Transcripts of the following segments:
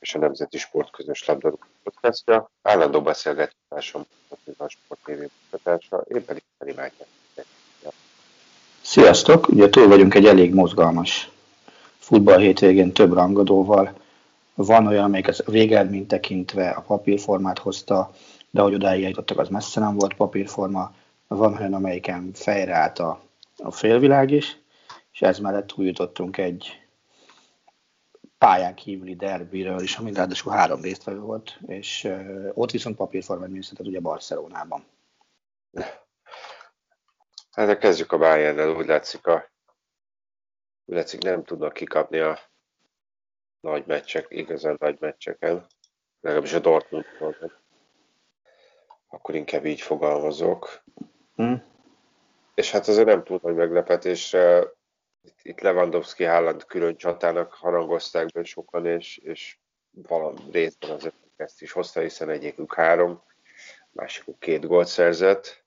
és a Nemzeti Sport közös labdarúgó podcastja. Állandó beszélgetésásom a Sport TV munkatársa, én pedig Feri Mátyás. Sziasztok! Ugye túl vagyunk egy elég mozgalmas futball hétvégén több rangadóval. Van olyan, amelyik az végeredményt tekintve a papírformát hozta, de ahogy odáig eljutottak, az messze nem volt papírforma. Van olyan, amelyiken fejre állt a, a félvilág is, és ez mellett túljutottunk egy pályán kívüli derbiről is, ami ráadásul három résztvevő volt, és ott viszont papírformát műszített ugye Barcelonában. Hát kezdjük a bayern úgy látszik, a, úgy látszik nem tudnak kikapni a nagy meccsek, igazán nagy meccseken, legalábbis a Dortmund akkor inkább így fogalmazok. Hmm. És hát azért nem túl nagy meglepetésre itt Lewandowski Haaland külön csatának harangozták be sokan, és, és valami részben azért ezt is hozta, hiszen egyikük három, másikuk két gólt szerzett.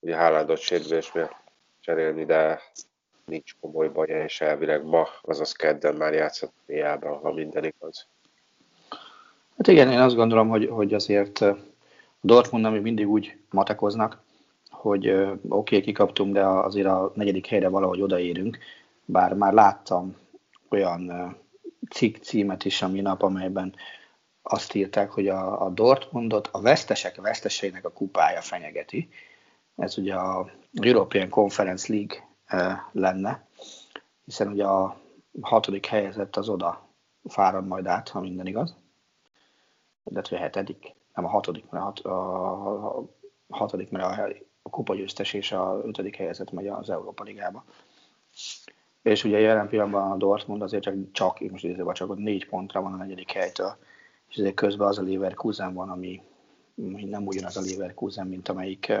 Ugye Haalandot sérülés miatt cserélni, de nincs komoly baja, és elvileg ma, azaz kedden már játszott Miában, ha minden igaz. Hát igen, én azt gondolom, hogy, hogy azért a Dortmund még mindig úgy matekoznak, hogy oké, okay, kikaptunk, de azért a negyedik helyre valahogy odaérünk, bár már láttam olyan cikk címet is a minap, amelyben azt írták, hogy a, a Dortmundot a vesztesek veszteseinek a kupája fenyegeti. Ez ugye a European Conference League lenne, hiszen ugye a hatodik helyezett az oda fárad majd át, ha minden igaz. Illetve a hetedik, nem a hatodik, mert a, hat, a, a hatodik, mert a, a kupagyőztes és a ötödik helyezett megy az Európa Ligába. És ugye jelen pillanatban a Dortmund azért csak, csak most idézőben csak négy pontra van a negyedik helytől, és ezért közben az a Leverkusen van, ami nem ugyanaz a Leverkusen, mint amelyik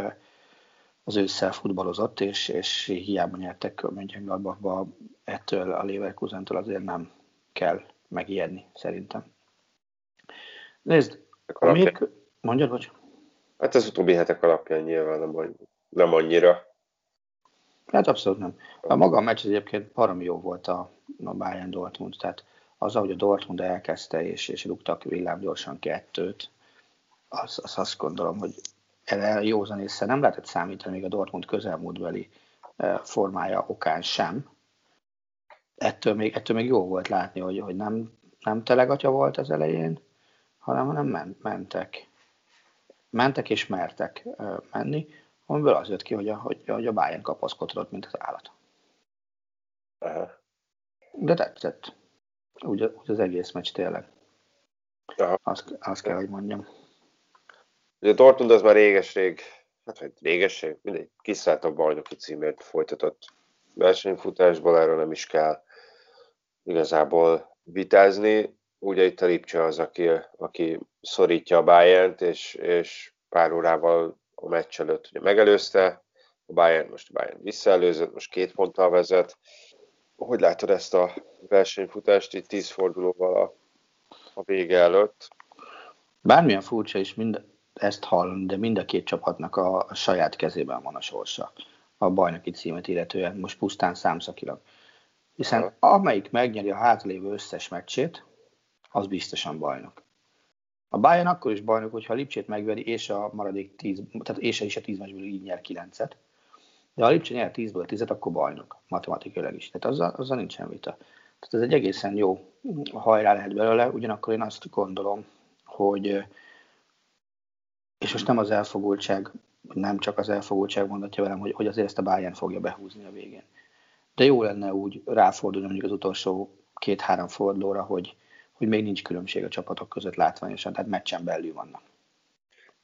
az ősszel futballozott, és, és hiába nyertek Mönchengladbachba, ettől a Leverkusentől azért nem kell megijedni, szerintem. Nézd, még... Mondjad, vagy? Hát az utóbbi hetek alapján nyilván nem, nem annyira. Hát abszolút nem. A maga a meccs egyébként parami jó volt a, a Bayern Dortmund, tehát az, ahogy a Dortmund elkezdte, és, és rúgtak villámgyorsan kettőt, az, az azt gondolom, hogy erre józan észre nem lehetett számítani még a Dortmund közelmúltbeli e, formája okán sem. Ettől még, ettől még jó volt látni, hogy, hogy nem, nem telegatya volt az elején, hanem, hanem ment, mentek. Mentek és mertek menni, amiből az jött ki, hogy a, hogy, hogy a Bayern kapaszkodott, mint az állat. Aha. De tetszett. Úgy, úgy az egész meccs tényleg. Aha. Azt, azt kell, hogy mondjam. Ugye Dortmund az már réges-rég, hát hogy réges-rég, mindegy, kiszállt a bajnoki címért folytatott versenyfutásból, erről nem is kell igazából vitázni. Ugye itt a Lipcse az, aki, aki szorítja a bayern és, és pár órával a meccs előtt ugye megelőzte, a Bayern most a Bayern visszaelőzött, most két ponttal vezet. Hogy látod ezt a versenyfutást itt tíz fordulóval a, a vége előtt? Bármilyen furcsa is mind ezt hallani, de mind a két csapatnak a, a saját kezében van a sorsa a bajnoki címet illetően, most pusztán számszakilag. Hiszen amelyik megnyeri a hátralévő összes meccsét, az biztosan bajnok. A Bayern akkor is bajnok, hogyha a Lipcsét megveri, és a maradék 10, tehát és is a 10 meccsből így nyer 9-et. De ha a Lipcsé nyer 10-ből 10-et, akkor bajnok, matematikailag is. Tehát azzal, azzal nincsen vita. Tehát ez egy egészen jó hajrá lehet belőle, ugyanakkor én azt gondolom, hogy és most nem az elfogultság nem csak az elfogultság mondatja velem, hogy, hogy azért ezt a Bayern fogja behúzni a végén. De jó lenne úgy ráfordulni mondjuk az utolsó két-három fordulóra, hogy, hogy még nincs különbség a csapatok között látványosan, tehát meccsen belül vannak.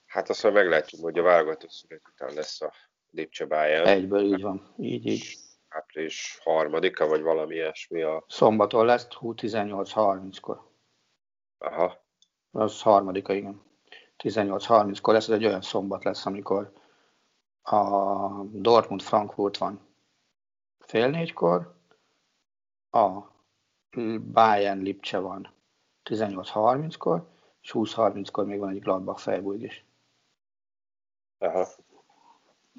Hát azt majd meglátjuk, hogy a válogatott szünet után lesz a Lipcse Bayern. Egyből így van, így, így. Április harmadika, vagy valami ilyesmi a... Szombaton lesz, 18.30-kor. Aha. Az harmadika, igen. 18.30-kor lesz, ez egy olyan szombat lesz, amikor a Dortmund Frankfurt van fél négykor, a Bayern Lipcse van 18.30-kor, és 20.30-kor még van egy Gladbach Freiburg is. Aha.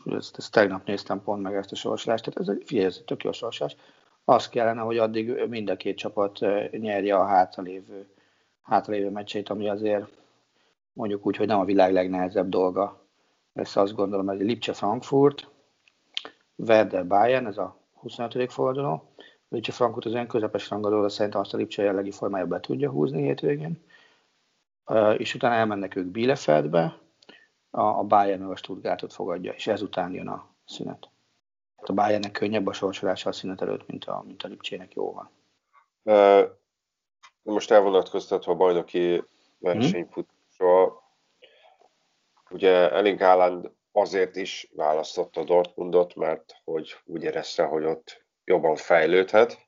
Ezt, ezt tegnap néztem pont meg ezt a sorsolást, tehát ez egy, figyelj, ez egy tök jó sorsolás. Az kellene, hogy addig mind a két csapat nyerje a hátralévő, hátralévő meccsét, ami azért mondjuk úgy, hogy nem a világ legnehezebb dolga. Ezt azt gondolom, hogy Lipcse Frankfurt, Werder Bayern, ez a 25. forduló. Lipcse Frankfurt az olyan közepes rangadó, de szerintem azt a Lipcse jellegi formája be tudja húzni hétvégén. És utána elmennek ők Bielefeldbe, a Bayern meg a Stuttgartot fogadja, és ezután jön a szünet. A Bayernnek könnyebb a sorsolása a szünet előtt, mint a, mint a Lipcsének jó van. most elvonatkoztatva a bajnoki versenyfut, Szóval ugye Erling Haaland azért is választotta Dortmundot, mert hogy úgy érezte, hogy ott jobban fejlődhet.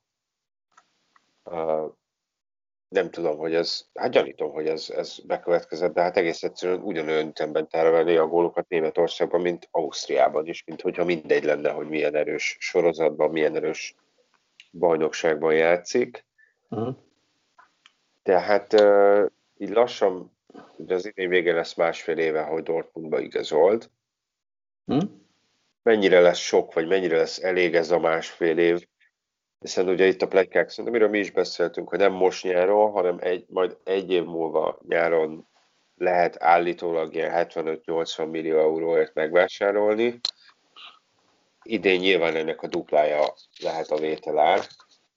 Nem tudom, hogy ez, hát gyanítom, hogy ez, ez bekövetkezett, de hát egész egyszerűen ugyanolyan ütemben terveli a gólokat Németországban, mint Ausztriában is, mint hogyha mindegy lenne, hogy milyen erős sorozatban, milyen erős bajnokságban játszik. Uh-huh. Tehát uh, így lassan Ugye az idén vége lesz másfél éve, hogy Dortmundba igazolt. Hm? Mennyire lesz sok, vagy mennyire lesz elég ez a másfél év? Hiszen ugye itt a plegykák, szerintem amiről mi is beszéltünk, hogy nem most nyáron, hanem egy, majd egy év múlva nyáron lehet állítólag ilyen 75-80 millió euróért megvásárolni. Idén nyilván ennek a duplája lehet a vételár,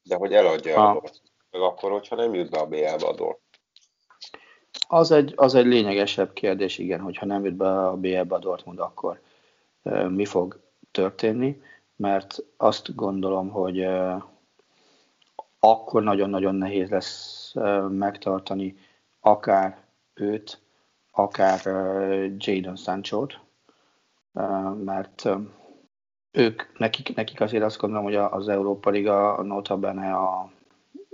de hogy eladja ha. a meg akkor, hogyha nem jut be a BL-be a Dortmund az egy, az egy lényegesebb kérdés, igen, hogyha nem jut be a BL-be a Dortmund, akkor mi fog történni, mert azt gondolom, hogy akkor nagyon-nagyon nehéz lesz megtartani akár őt, akár Jadon Sancho-t, mert ők, nekik, nekik azért azt gondolom, hogy az Európa Liga, notabene a,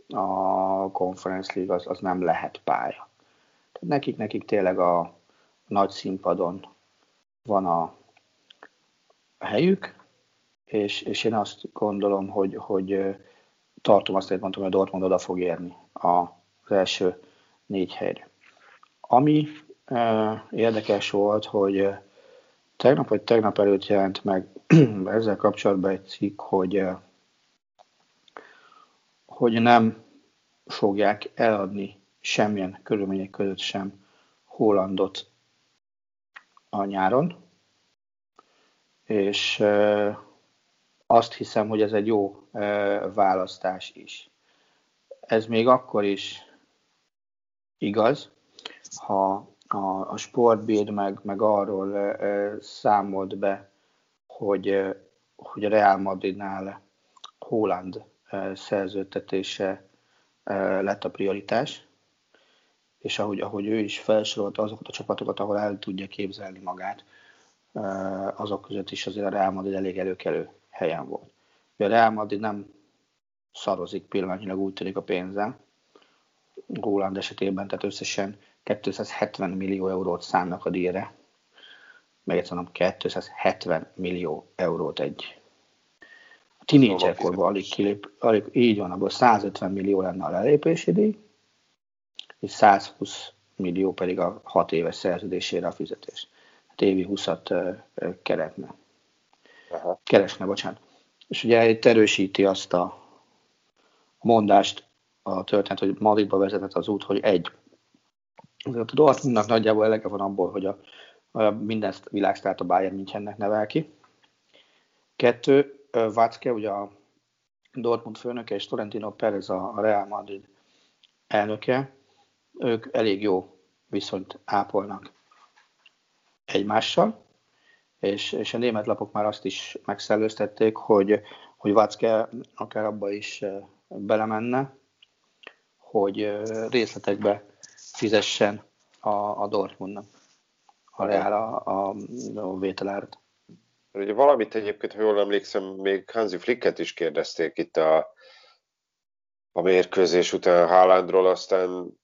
a Conference League az, az nem lehet pálya. Nekik, nekik tényleg a nagy színpadon van a helyük, és, és én azt gondolom, hogy, hogy tartom azt, hogy mondtam, hogy a Dortmund oda fog érni az első négy helyre. Ami e, érdekes volt, hogy tegnap vagy tegnap előtt jelent meg ezzel kapcsolatban egy cikk, hogy, hogy nem fogják eladni semmilyen körülmények között sem Hollandot a nyáron, és azt hiszem, hogy ez egy jó választás is. Ez még akkor is igaz, ha a, a sportbír meg, meg arról számolt be, hogy, hogy a Real Madridnál Holland szerződtetése lett a prioritás, és ahogy, ahogy ő is felsorolta azokat a csapatokat, ahol el tudja képzelni magát, azok között is azért a Real Madrid elég előkelő helyen volt. A Real Madrid nem szarozik pillanatnyilag úgy tűnik a pénzzel, Góland esetében, tehát összesen 270 millió eurót szánnak a díjra. Meg egyszer mondom, 270 millió eurót egy a tínédzserkorban alig kilép, alig, így van, abból 150 millió lenne a lelépési díj, és 120 millió pedig a 6 éves szerződésére a fizetés. Hát évi 20-at keretne. Aha. Keresne, bocsánat. És ugye itt erősíti azt a mondást a történet, hogy Madridba vezetett az út, hogy egy. A Dortmundnak nagyjából elege van abból, hogy a, a minden világsztárt a Bayern Münchennek nevel ki. Kettő, Vácke, ugye a Dortmund főnöke, és Torrentino Perez a Real Madrid elnöke, ők elég jó viszonyt ápolnak egymással, és, és a német lapok már azt is megszellőztették, hogy, hogy Vácke akár abba is belemenne, hogy részletekbe fizessen a, a Dortmundnak, a Real a, a, a vételárat. Ugye valamit egyébként, ha jól emlékszem, még Hansi Flicket is kérdezték itt a, a mérkőzés után Haalandról, aztán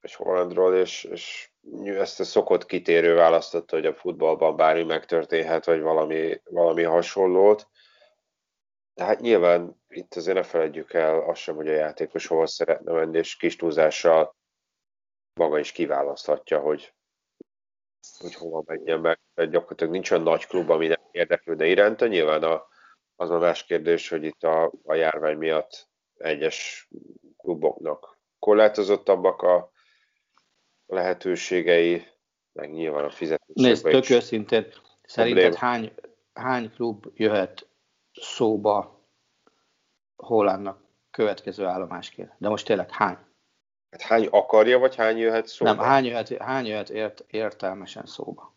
és Hollandról, és, és ezt a szokott kitérő választotta, hogy a futballban bármi megtörténhet, vagy valami, valami hasonlót. De hát nyilván itt azért ne felejtjük el azt sem, hogy a játékos hova szeretne menni, és kis túlzással maga is kiválaszthatja, hogy, hogy hova menjen be. Tehát gyakorlatilag nincs olyan nagy klub, ami nem érdeklődne iránta. Nyilván a, az a más kérdés, hogy itt a, a járvány miatt egyes kluboknak korlátozottabbak a lehetőségei, meg nyilván a fizetés. Nézd, tök őszintén, szerinted hány, hány klub jöhet szóba Hollandnak következő állomásként? De most tényleg hány? Hát hány akarja, vagy hány jöhet szóba? Nem, hány jöhet, hány jöhet ért, értelmesen szóba?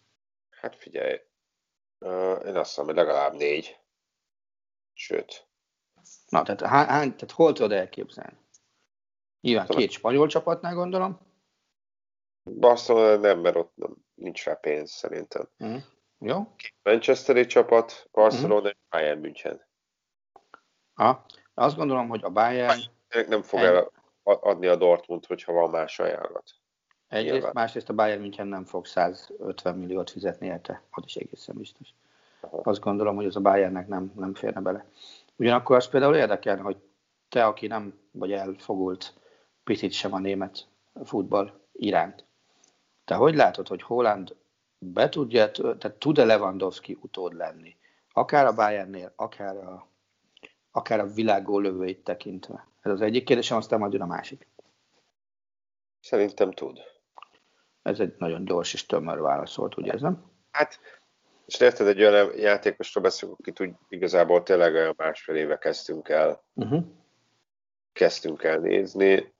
Hát figyelj, én azt mondom, hogy legalább négy. Sőt. Na, tehát, hány, tehát hol tudod elképzelni? Nyilván két spanyol csapatnál gondolom. Barcelona nem, mert ott nem, nincs rá pénz szerintem. Mm. Jó. Manchesteri csapat, Barcelona mm. és Bayern München. Ha, azt gondolom, hogy a Bayern... Nem fog el adni a Dortmund, hogyha van más ajánlat. Egyrészt, Nyilván. másrészt a Bayern München nem fog 150 milliót fizetni érte, az is egészen biztos. Aha. Azt gondolom, hogy az a Bayernnek nem, nem férne bele. Ugyanakkor az például érdekel, hogy te, aki nem vagy elfogult picit sem a német futball iránt, te hogy látod, hogy Holland be tudja, tehát tud-e Lewandowski utód lenni? Akár a Bayernnél, akár a, akár a világ lövőit tekintve. Ez az egyik kérdésem, aztán majd jön a másik. Szerintem tud. Ez egy nagyon gyors és tömör válasz volt, ugye ez nem? Hát, és érted, egy olyan játékosról beszélünk, akit úgy igazából tényleg olyan másfél éve kezdtünk el, uh-huh. kezdtünk el nézni.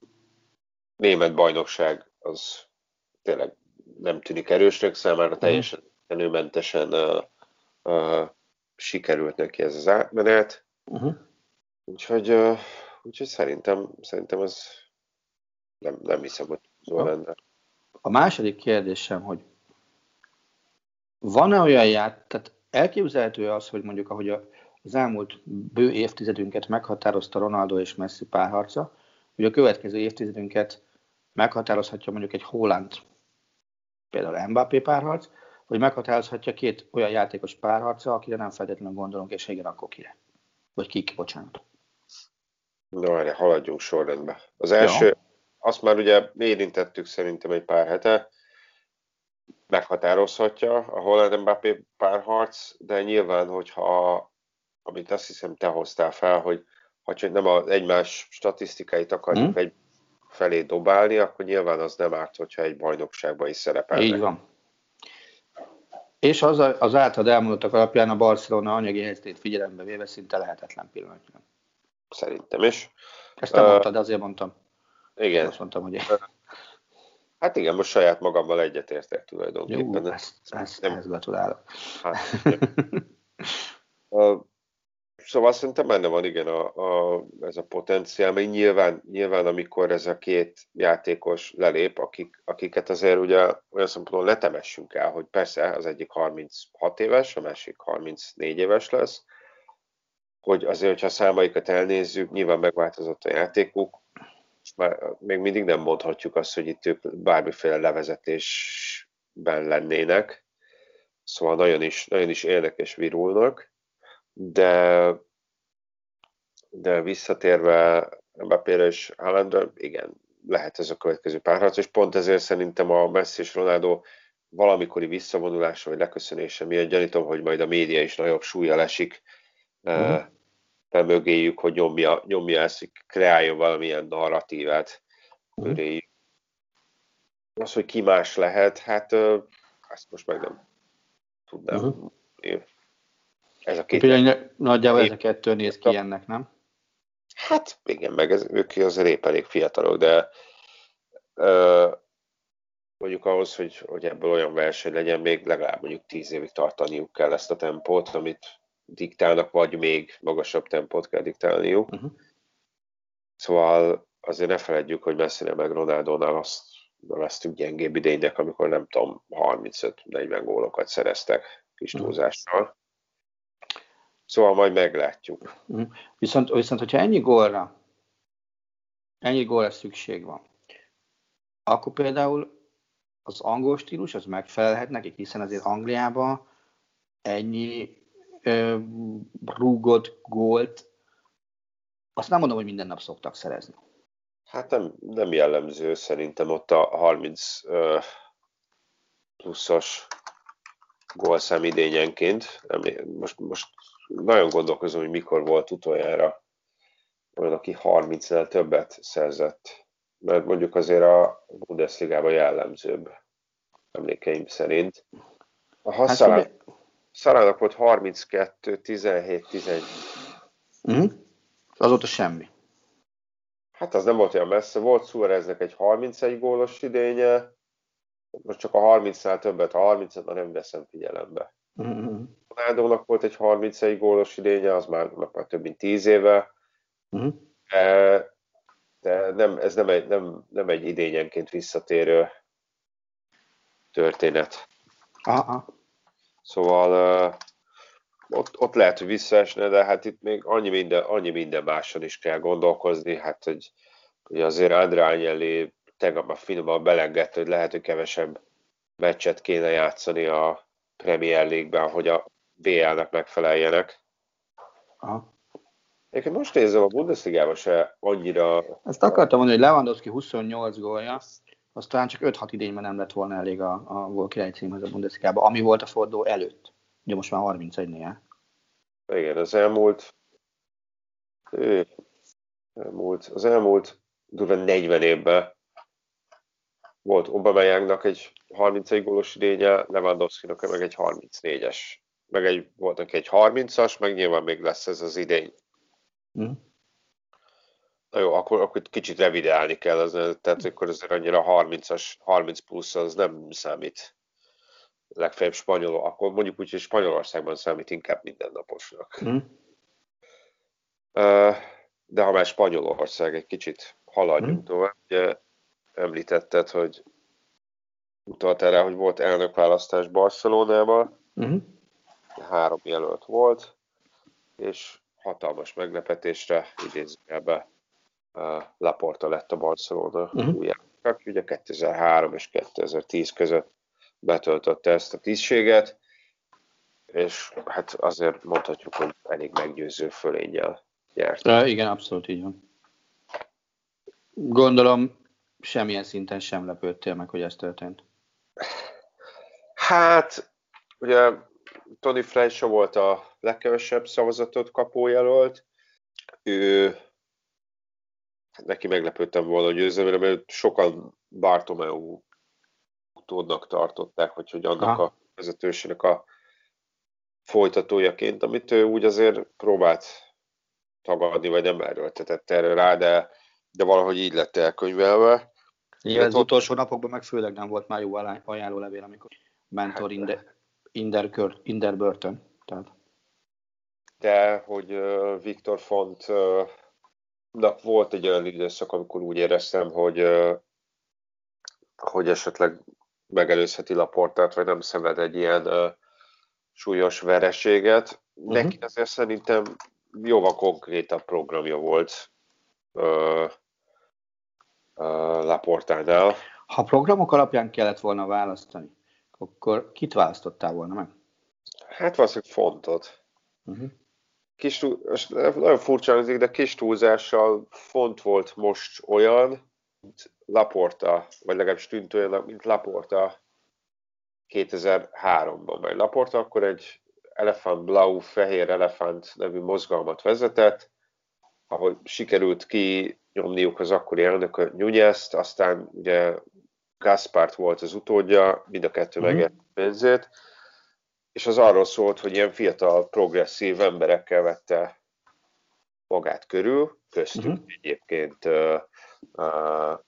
Német bajnokság az tényleg nem tűnik erősnek számára, mhm. teljesen előmentesen uh, uh, sikerült neki ez az átmenet. Uh-huh. Úgyhogy, uh, úgyhogy szerintem, szerintem az nem, nem hiszem, hogy jól lenne. A második kérdésem, hogy van-e olyan ját, tehát elképzelhető az, hogy mondjuk ahogy az elmúlt bő évtizedünket meghatározta Ronaldo és Messi párharca, hogy a következő évtizedünket meghatározhatja mondjuk egy Holland például Mbappé párharc, vagy meghatározhatja két olyan játékos párharca, akire nem feltétlenül gondolunk, és igen, akkor kire. Vagy kik, bocsánat. No, erre haladjunk sorrendbe. Az első, ja. azt már ugye érintettük szerintem egy pár hete, meghatározhatja a Holland Mbappé párharc, de nyilván, hogyha, amit azt hiszem te hoztál fel, hogy ha csak nem az egymás statisztikáit akarjuk hmm. egy felé dobálni, akkor nyilván az nem árt, hogyha egy bajnokságban is szerepelnek. Így van. És az, az általad elmondottak alapján a Barcelona anyagi helyzetét figyelembe véve szinte lehetetlen pillanatban. Szerintem is. Ezt nem uh, mondtad, azért mondtam. Igen. Azt mondtam, hogy... Hát igen, most saját magammal egyetértek tulajdonképpen. Jó, ezt, ezt, nem... ezt gratulálok. Hát, Szóval szerintem benne van igen a, a, ez a potenciál, mert nyilván, nyilván amikor ez a két játékos lelép, akik, akiket azért ugye olyan szempontból letemessünk el, hogy persze az egyik 36 éves, a másik 34 éves lesz, hogy azért, hogyha a számaikat elnézzük, nyilván megváltozott a játékuk, és már még mindig nem mondhatjuk azt, hogy itt ők bármiféle levezetésben lennének, szóval nagyon is, nagyon is élnek és virulnak, de, de visszatérve Mbappé-re és Haalandra, igen, lehet ez a következő párharc, és pont ezért szerintem a Messi és Ronaldo valamikori visszavonulása vagy leköszönése miatt gyanítom, hogy majd a média is nagyobb súlya lesik uh-huh. uh, mögéjük, hogy nyomja, nyomja ezt, hogy kreáljon valamilyen narratívát uh-huh. Az, hogy ki más lehet, hát ezt most meg nem tudnám. Uh-huh. Ez a két. Pillanat, nagyjából ez a kettő néz ki ennek, nem? Hát igen, meg ez, ők azért épp elég fiatalok, de ö, mondjuk ahhoz, hogy, hogy ebből olyan verseny legyen, még legalább mondjuk tíz évig tartaniuk kell ezt a tempót, amit diktálnak, vagy még magasabb tempót kell diktálniuk. Uh-huh. Szóval azért ne feledjük, hogy messzire meg Ronaldónál azt neveztük gyengébb idénynek, amikor nem tudom, 35-40 gólokat szereztek kis mhm. túlzással. Szóval majd meglátjuk. Mhm. Viszont, viszont hogyha ennyi gólra, ennyi gólra szükség van, akkor például az angol stílus az megfelelhet nekik, hiszen azért Angliában ennyi ö, rúgott gólt, azt nem mondom, hogy minden nap szoktak szerezni. Hát nem, nem jellemző szerintem ott a 30 ö, pluszos gólszám idényenként. Most, most nagyon gondolkozom, hogy mikor volt utoljára olyan, aki 30-nál többet szerzett. Mert mondjuk azért a Bundesliga-ban jellemzőbb emlékeim szerint. A Hasszalán, hát, Szarának volt 32, 17, 11. Mm. Azóta semmi. Hát az nem volt olyan messze. Volt Suareznek egy 31 gólos idénye, most csak a 30-nál többet, a 30 már nem veszem figyelembe. Mm-hmm. Ronaldónak volt egy 31 gólos idénye, az már, már több mint 10 éve. Mm-hmm. De, nem, ez nem egy, nem, nem egy idényenként visszatérő történet. Aha. Szóval uh, ott, ott lehet, hogy visszaesne, de hát itt még annyi minden, annyi minden máson is kell gondolkozni, hát hogy, hogy azért André Agnelli tegnap a finoman belengedte, hogy lehet, hogy kevesebb meccset kéne játszani a Premier League-ben, hogy a BL-nek megfeleljenek. Aha. Egyébként most nézem, a Bundesliga-ban se annyira... Ezt akartam mondani, hogy Lewandowski 28 gólja, aztán csak 5-6 idényben nem lett volna elég a, a gól király címhez a Bundesliga-ban, ami volt a forduló előtt. Ugye most már 31-nél. Igen, az elmúlt, ő, elmúlt az elmúlt durva 40 évben volt Obameyangnak egy 31 gólos idénye, Lewandowski-nak meg egy 34-es. Meg egy, volt neki egy 30-as, meg nyilván még lesz ez az idény. Mm. Na jó, akkor, akkor kicsit revideálni kell, az, tehát akkor azért annyira 30-as, 30 plusz az nem számít legfeljebb spanyol, akkor mondjuk úgy, hogy Spanyolországban számít inkább mindennaposnak. Mm. De ha már Spanyolország, egy kicsit haladjunk mm. tovább, ugye említetted, hogy utalt erre, hogy volt elnökválasztás Barcelonában, mm. Három jelölt volt, és hatalmas meglepetésre idézőjelbe Laporta lett a Barcelona uh-huh. új elnök, ugye 2003 és 2010 között betöltötte ezt a tisztséget, és hát azért mondhatjuk, hogy elég meggyőző fölénnyel nyert. Uh, igen, abszolút így van. Gondolom, semmilyen szinten sem lepődtél meg, hogy ez történt. Hát, ugye Tony Fleischer volt a legkevesebb szavazatot kapó jelölt. Ő neki meglepődtem volna a győzelemre, mert sokan Bartomeu utódnak tartották, hogy, hogy annak Aha. a vezetősének a folytatójaként, amit ő úgy azért próbált tagadni, vagy nem erőltetett erre rá, de, de valahogy így lett elkönyvelve. Igen, az ott... utolsó napokban meg főleg nem volt már jó ajánlólevél, amikor mentor hát, Inder, Inder Burton. Tehát. De hogy uh, Viktor Font uh, volt egy olyan időszak, amikor úgy éreztem, hogy, hogy esetleg megelőzheti Laportát, vagy nem szenved egy ilyen uh, súlyos vereséget. Uh-huh. Neki azért szerintem jóval konkrétabb programja volt uh, uh, Laportánál. Ha programok alapján kellett volna választani, akkor kit választottál volna meg? Hát valószínűleg fontot. Uh-huh kis, nagyon furcsa hangzik, de kis túlzással font volt most olyan, mint Laporta, vagy legalábbis tűnt olyan, mint Laporta 2003-ban. Mert Laporta akkor egy Elefant Blau, Fehér Elefant nevű mozgalmat vezetett, ahol sikerült ki nyomniuk az akkori elnök Nyújjeszt, aztán ugye Gaspart volt az utódja, mind a kettő mm-hmm. megért pénzét, és az arról szólt, hogy ilyen fiatal, progresszív emberekkel vette magát körül, köztük uh-huh. egyébként uh, uh,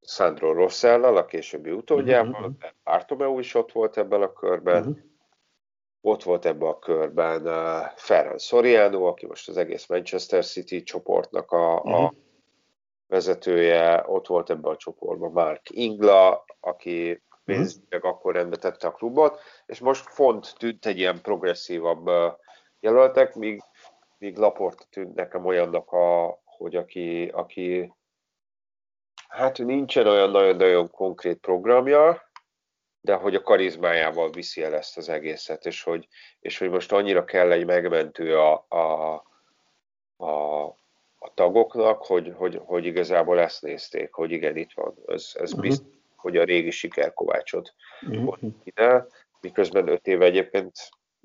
Sandro Rossellal, a későbbi utódjával, uh-huh. Bartomeu is ott volt ebben a körben, uh-huh. ott volt ebben a körben uh, Ferran Soriano, aki most az egész Manchester City csoportnak a, uh-huh. a vezetője, ott volt ebben a csoportban Mark Ingla, aki pénzügyileg uh-huh. akkor rendbe tette a klubot, és most font tűnt egy ilyen progresszívabb jelöltek, míg, míg Laporta tűnt nekem olyannak, a, hogy aki, aki hát nincsen olyan nagyon-nagyon konkrét programja, de hogy a karizmájával viszi el ezt az egészet, és hogy, és hogy most annyira kell egy megmentő a, a, a tagoknak, hogy, hogy, hogy igazából ezt nézték, hogy igen, itt van, ez, ez uh-huh. biztos, hogy a régi sikerkovácsot uh-huh. ide, miközben öt éve egyébként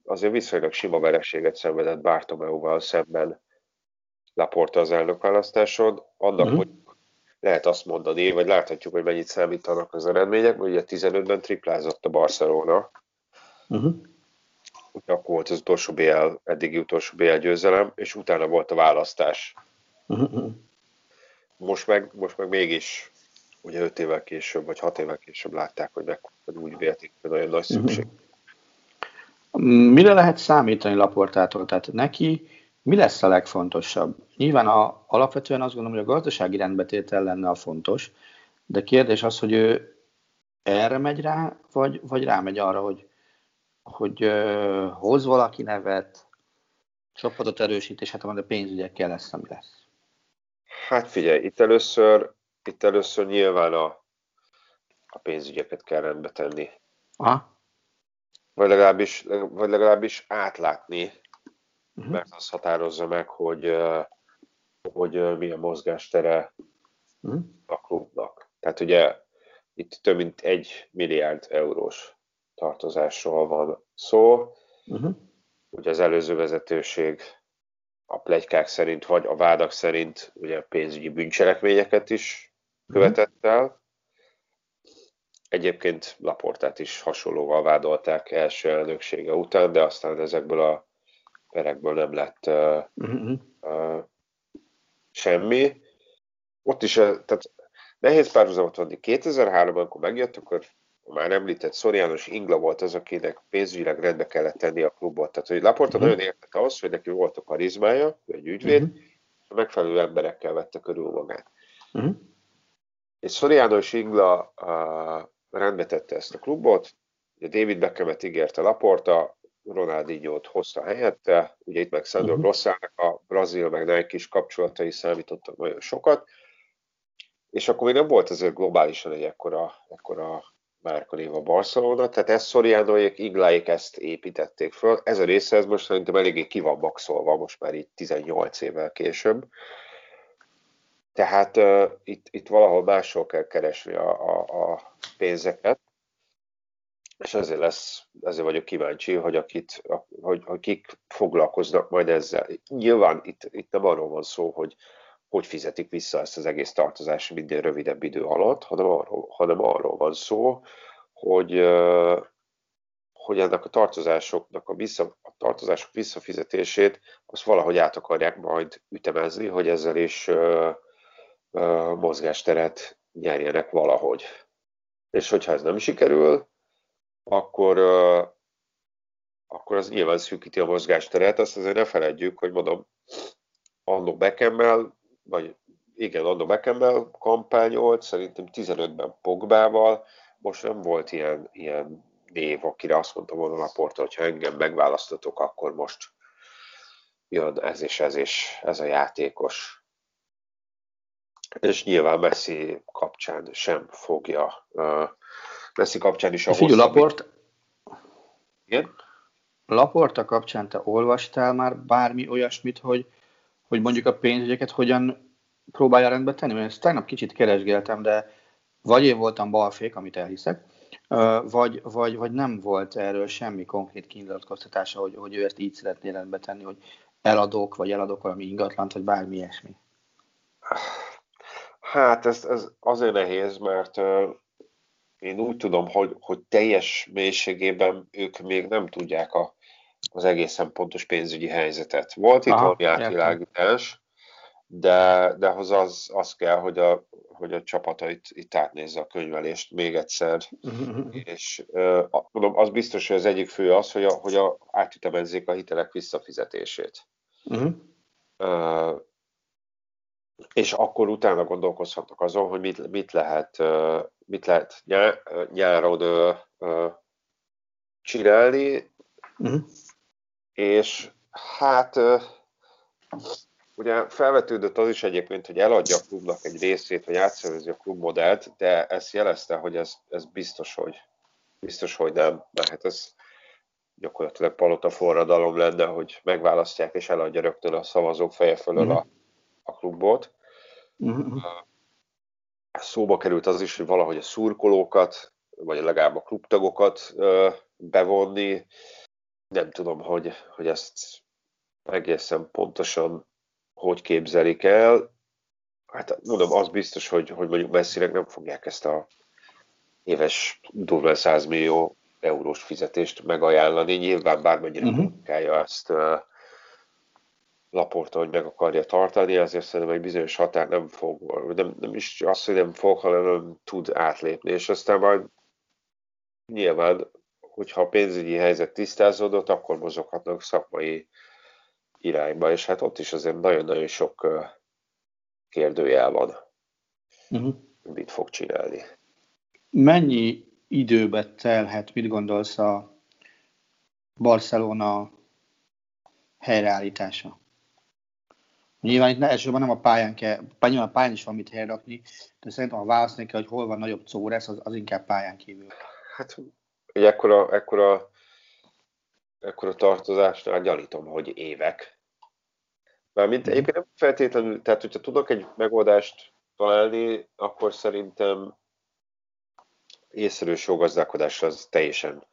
azért viszonylag sima vereséget szenvedett Bartomeuval szemben Laporta az elnökválasztáson, annak, uh-huh. hogy lehet azt mondani, vagy láthatjuk, hogy mennyit számítanak az eredmények, hogy ugye 15-ben triplázott a Barcelona, uh-huh. akkor volt az utolsó BL, eddigi utolsó BL győzelem, és utána volt a választás. Most meg, most meg mégis ugye 5 évvel később, vagy 6 évvel később látták, hogy, meg, úgy vélték, hogy nagyon nagy szükség. Uh-huh. Mire lehet számítani Laportától? Tehát neki mi lesz a legfontosabb? Nyilván a, alapvetően azt gondolom, hogy a gazdasági rendbetétel lenne a fontos, de kérdés az, hogy ő erre megy rá, vagy, vagy rámegy arra, hogy, hogy uh, hoz valaki nevet, csapatot erősít, és hát a pénzügyekkel lesz, ami lesz. Hát figyelj, itt először, itt először nyilván a, a pénzügyeket kell rendbe tenni. Aha. Vagy legalábbis, vagy legalábbis átlátni, uh-huh. mert az határozza meg, hogy, hogy milyen mozgástere uh-huh. a klubnak. Tehát ugye itt több mint egy milliárd eurós tartozásról van szó. Uh-huh. Ugye az előző vezetőség a plegykák szerint, vagy a vádak szerint ugye pénzügyi bűncselekményeket is követett el. Egyébként Laportát is hasonlóval vádolták első elnöksége után, de aztán ezekből a perekből nem lett uh, uh-huh. uh, semmi. Ott is, tehát nehéz párhuzamot adni. 2003-ban, amikor megjött, akkor már említett Szoriános Ingla volt az, akinek pénzügyileg rendbe kellett tenni a klubot. Tehát, hogy Laporta uh-huh. nagyon értett ahhoz, hogy neki volt a karizmája, egy ügyvéd, uh-huh. megfelelő emberekkel vette körül magát. Uh-huh. És Szoriános Ingla uh, rendbe tette ezt a klubot, ugye David Beckhamet ígérte Laporta, Ronaldinho-t hozta helyette, ugye itt meg Sandro uh-huh. Rossának a brazil meg Nike is kapcsolatai számítottak nagyon sokat, és akkor még nem volt azért globálisan egy ekkora, ekkora márkanév a Barcelona, tehát ezt Sorianoék, Igláék ezt építették föl. Ez a része, ez most szerintem eléggé ki van maxolva, most már így 18 évvel később. Tehát uh, itt, itt valahol máshol kell keresni a, a, a pénzeket, és ezért lesz, ezért vagyok kíváncsi, hogy, akit, hogy, hogy kik foglalkoznak majd ezzel. Nyilván itt, itt nem arról van szó, hogy hogy fizetik vissza ezt az egész tartozást minden rövidebb idő alatt, hanem arról, hanem arról van szó, hogy, hogy ennek a tartozásoknak a, vissza, a tartozások visszafizetését azt valahogy át akarják majd ütemezni, hogy ezzel is uh, uh, mozgásteret nyerjenek valahogy. És hogyha ez nem sikerül, akkor, akkor az nyilván szűkíti a mozgásteret, azt azért ne feledjük, hogy mondom, Annó Beckhammel vagy igen, Anno Beckhammel kampányolt, szerintem 15-ben Pogbával, most nem volt ilyen, ilyen név, akire azt mondta volna a porta, hogy ha engem megválasztatok, akkor most jön ez és ez és ez a játékos. És nyilván Messi kapcsán sem fogja. Uh, Messi kapcsán is a Figyelj, Laport, igen? Laporta kapcsán te olvastál már bármi olyasmit, hogy hogy mondjuk a pénzügyeket hogyan próbálja rendbe tenni, mert ezt tegnap kicsit keresgéltem, de vagy én voltam balfék, amit elhiszek, vagy, vagy, vagy nem volt erről semmi konkrét kinyilatkoztatása, hogy, hogy ő ezt így szeretné rendbe tenni, hogy eladok, vagy eladok valami ingatlant, vagy bármi ilyesmi. Hát ez, ez azért nehéz, mert én úgy tudom, hogy, hogy teljes mélységében ők még nem tudják a az egészen pontos pénzügyi helyzetet. Volt itt valami átvilágítás, de, de ahhoz az, az kell, hogy a, hogy a csapata itt, itt átnézze a könyvelést még egyszer, uh-huh. és mondom, az biztos, hogy az egyik fő az, hogy, a, hogy a, átütemezzék a hitelek visszafizetését. Uh, és akkor utána gondolkozhatnak azon, hogy mit, mit lehet, mit lehet nyár, nyáron csinálni, uh-huh. És hát Ugye felvetődött az is egyébként, hogy eladja a klubnak egy részét, vagy átszervezi a klubmodellt, de ezt jelezte, hogy ez, ez biztos, hogy biztos, hogy nem, mert hát ez gyakorlatilag palota forradalom lenne, hogy megválasztják és eladja rögtön a szavazók feje fölől a, a klubot. Uh-huh. Szóba került az is, hogy valahogy a szurkolókat, vagy legalább a klubtagokat bevonni. Nem tudom, hogy, hogy ezt egészen pontosan hogy képzelik el. Hát mondom, az biztos, hogy, hogy mondjuk messzileg nem fogják ezt a éves durván 100 millió eurós fizetést megajánlani. Nyilván bármennyire uh-huh. munkálja ezt uh, Laporta, hogy meg akarja tartani, azért szerintem egy bizonyos határ nem fog, nem, nem is az, hogy nem fog, hanem nem tud átlépni, és aztán majd nyilván, hogyha a pénzügyi helyzet tisztázódott, akkor mozoghatnak szakmai irányba, és hát ott is azért nagyon-nagyon sok kérdőjel van. Uh-huh. Mit fog csinálni? Mennyi időbe telhet, mit gondolsz a Barcelona helyreállítása? Nyilván itt elsősorban nem a pályán kell, nyilván a pályán is van mit helyrakni, de szerintem a választani kell, hogy hol van nagyobb córesz, az, az inkább pályán kívül. Hát, egy ekkora, ekkora, ekkora tartozásnál gyanítom, hogy évek, Mármint mhm. egyébként nem feltétlenül, tehát hogyha tudok egy megoldást találni, akkor szerintem észszerűs gazdálkodás az teljesen uh-huh.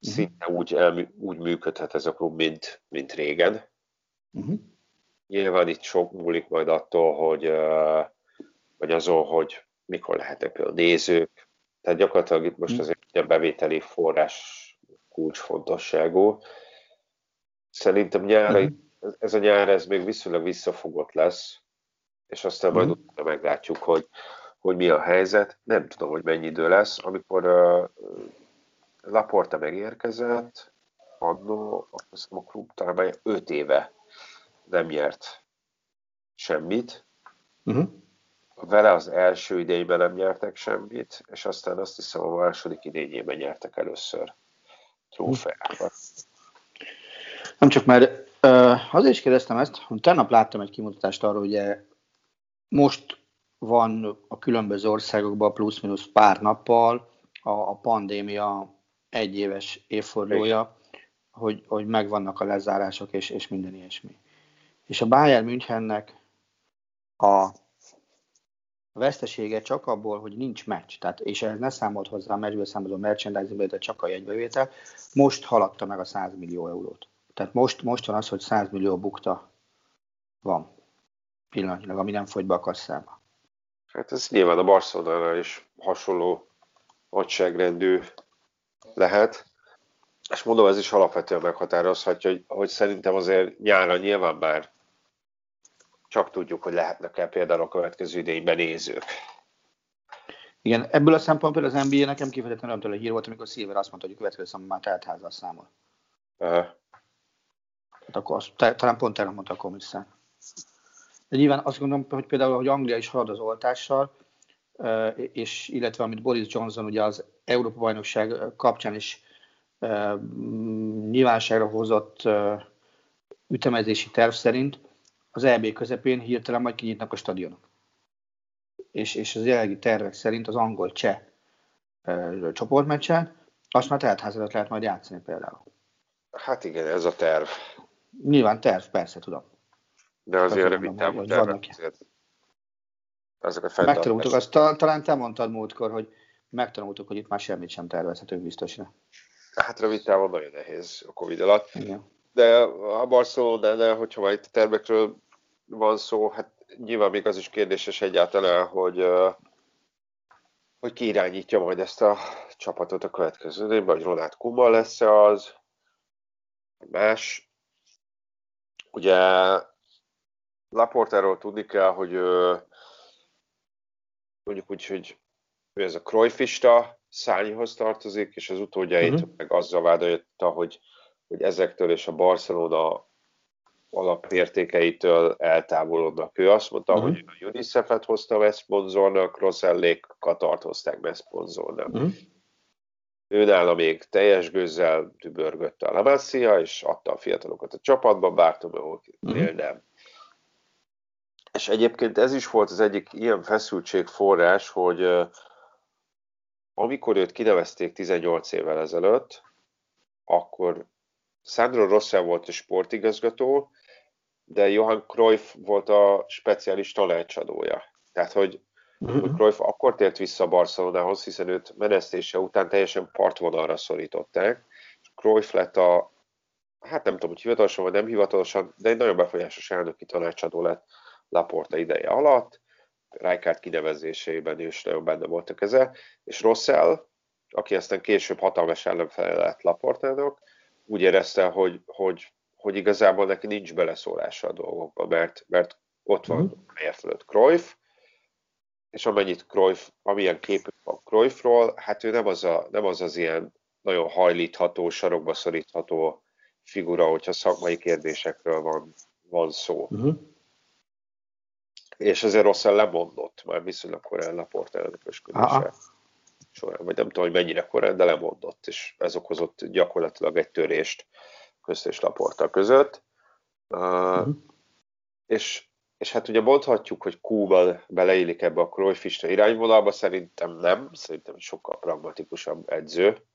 szinte úgy, elmű, úgy működhet ez a klub, mint, mint régen. Uh-huh. Nyilván itt sok múlik majd attól, hogy, vagy azon, hogy mikor lehetnek például nézők. Tehát gyakorlatilag itt most azért a bevételi forrás kulcsfontosságú. Szerintem nyára uh-huh ez a nyár ez még viszonylag visszafogott lesz, és aztán majd mm. utána meglátjuk, hogy, hogy mi a helyzet. Nem tudom, hogy mennyi idő lesz. Amikor uh, Laporta megérkezett, annó, azt hiszem a klub talán 5 éve nem nyert semmit. Uh-huh. Vele az első idényben nem nyertek semmit, és aztán azt hiszem a második idényében nyertek először trófeákat. Nem csak már Uh, azért is kérdeztem ezt, hogy tegnap láttam egy kimutatást arról, hogy most van a különböző országokban plusz-minusz pár nappal a, a pandémia egyéves évfordulója, hogy, hogy megvannak a lezárások és, és minden ilyesmi. És a Bayern Münchennek a vesztesége csak abból, hogy nincs meccs, tehát, és ez ne számolt hozzá a meccsből számoló merchandising de csak a jegybevétel, most haladta meg a 100 millió eurót. Tehát most, most van az, hogy 100 millió bukta van pillanatnyilag, ami nem fogy be a kasszába. Hát ez nyilván a Barcelona is hasonló nagyságrendű lehet. És mondom, ez is alapvetően meghatározhatja, hogy, hogy szerintem azért nyára nyilván már csak tudjuk, hogy lehetnek-e például a következő idényben nézők. Igen, ebből a szempontból az NBA nekem kifejezetten olyan hír volt, amikor Silver azt mondta, hogy a következő számban már teltházzal számol. Uh-huh. Hát akkor azt, talán pont erre mondta a komisszár. De nyilván azt gondolom, hogy például, hogy Anglia is halad az oltással, és illetve amit Boris Johnson ugye az Európa bajnokság kapcsán is nyilvánosságra hozott ütemezési terv szerint az EB közepén hirtelen majd kinyitnak a stadionok. És, és az jelenlegi tervek szerint az angol-cseh csoportmeccsen azt már teltházadat lehet majd játszani például. Hát igen, ez a terv. Nyilván terv, persze, tudom. De azért rövid távú tervek azért Megtanultuk, azt talán te mondtad múltkor, hogy megtanultuk, hogy itt már semmit sem tervezhetünk biztosra. Hát rövid távon nagyon nehéz a Covid alatt. Igen. De a Barcelona, hogyha már itt a tervekről van szó, hát nyilván még az is kérdéses egyáltalán, hogy, hogy ki irányítja majd ezt a csapatot a következő évben, hogy Ronald Kuma lesz-e az, más. Ugye Laportáról tudni kell, hogy mondjuk úgy, hogy ő ez a Cruyffista szányhoz tartozik, és az utódjait uh-huh. meg azzal vádolta, hogy, hogy ezektől és a Barcelona alapértékeitől eltávolodnak. Ő azt mondta, uh-huh. hogy a UNICEF-et hozta be szponzornak, Rosellék Katart hozták be szponzornak. Uh-huh. Ő nála még teljes gőzzel tübörgött a Lamassia, és adta a fiatalokat a csapatba, Bartomeu uh-huh. nem. És egyébként ez is volt az egyik ilyen feszültség forrás, hogy amikor őt kinevezték 18 évvel ezelőtt, akkor Sandro Rossell volt a sportigazgató, de Johan Cruyff volt a speciális tanácsadója. Tehát, hogy, uh-huh. hogy Cruyff akkor tért vissza Barcelonához, hiszen őt menesztése után teljesen partvonalra szorították, Cruyff lett a, hát nem tudom, hogy hivatalosan vagy nem hivatalosan, de egy nagyon befolyásos elnöki tanácsadó lett Laporta ideje alatt, Rijkaard kinevezésében is nagyon benne volt a keze, és Rossell, aki aztán később hatalmas ellenfele lett Laportának, úgy érezte, hogy, hogy, hogy igazából neki nincs beleszólása a dolgokba, mert, mert ott van uh-huh. feje fölött Cruyff, és amennyit Cruyff, amilyen képük van Cruyffról, hát ő nem az, a, nem az az ilyen nagyon hajlítható, sarokba szorítható figura, hogyha szakmai kérdésekről van, van szó. Uh-huh és ezért Rosszal lemondott már viszonylag korán Laport elnökösködése során, vagy nem tudom, hogy mennyire korán, de lemondott, és ez okozott gyakorlatilag egy törést közt és Laporta között. Uh, uh-huh. és, és hát ugye mondhatjuk, hogy Kuba beleillik ebbe a Cruyffista irányvonalba, szerintem nem, szerintem sokkal pragmatikusabb edző,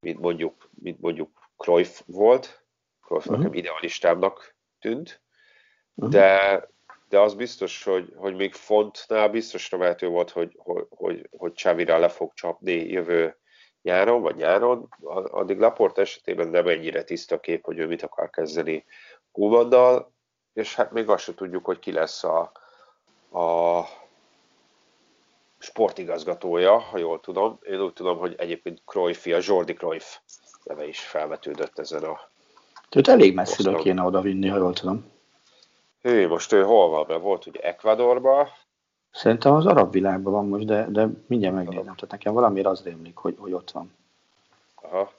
mint mondjuk, mint mondjuk Cruyff volt. Cruyff uh-huh. nekem idealistámnak tűnt, uh-huh. de de az biztos, hogy, hogy még Fontnál biztosra vehető volt, hogy, hogy, hogy, hogy Csávira le fog csapni jövő nyáron, vagy nyáron, addig Laport esetében nem ennyire tiszta kép, hogy ő mit akar kezdeni Kubanddal, és hát még azt sem tudjuk, hogy ki lesz a, a sportigazgatója, ha jól tudom. Én úgy tudom, hogy egyébként Cruyff, a Jordi Cruyff neve is felvetődött ezen a... Tehát elég messziről kéne oda vinni, ha jól tudom. Hű, most ő hol van? Mert volt ugye Ecuadorban. Szerintem az arab világban van most, de, de mindjárt megnézem. Tehát nekem valami az rémlik, hogy, hogy ott van. Aha.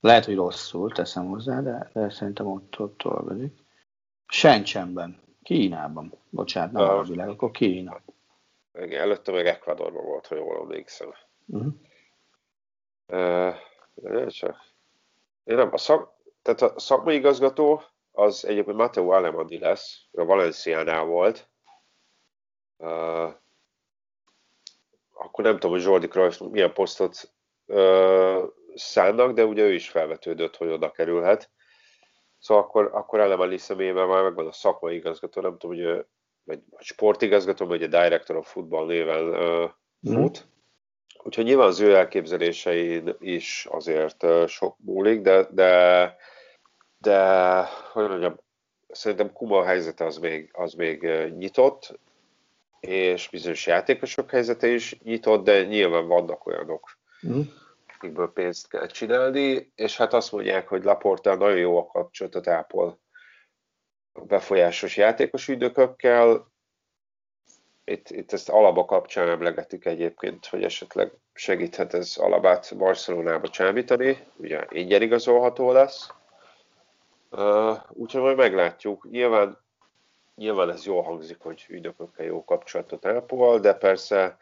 Lehet, hogy rosszul teszem hozzá, de, de szerintem ott, ott dolgozik. Sencsenben, Kínában. Bocsánat, nem arab világ, akkor Kína. Igen, előtte meg Ecuadorban volt, ha jól emlékszem. Uh-huh. Uh, csak. Én nem, a szak, tehát a szakmai igazgató az egyébként Matteo Alemani lesz, a Valenciánál volt. Uh, akkor nem tudom, hogy Jordi Cruyff milyen posztot uh, szánnak, de ugye ő is felvetődött, hogy oda kerülhet. Szóval akkor, akkor Alemani személyében már megvan a szakmai igazgató, nem tudom, hogy ő, vagy sportigazgató, vagy a Director of Football néven uh, fut. Mm. Úgyhogy nyilván az ő elképzelésein is azért uh, sok múlik, de, de de hogy mondjam, szerintem Kuma helyzete az még, az még nyitott, és bizonyos játékosok helyzete is nyitott, de nyilván vannak olyanok, mm. akikből pénzt kell csinálni, és hát azt mondják, hogy Laporta nagyon jó a kapcsolatot ápol befolyásos játékos ügynökökkel. Itt, itt ezt Alaba kapcsán emlegetik egyébként, hogy esetleg segíthet ez Alabát Barcelonába csábítani, ugye ingyen igazolható lesz. Uh, úgyhogy majd meglátjuk. Nyilván, nyilván ez jól hangzik, hogy ügynökökkel jó kapcsolatot ápol, de persze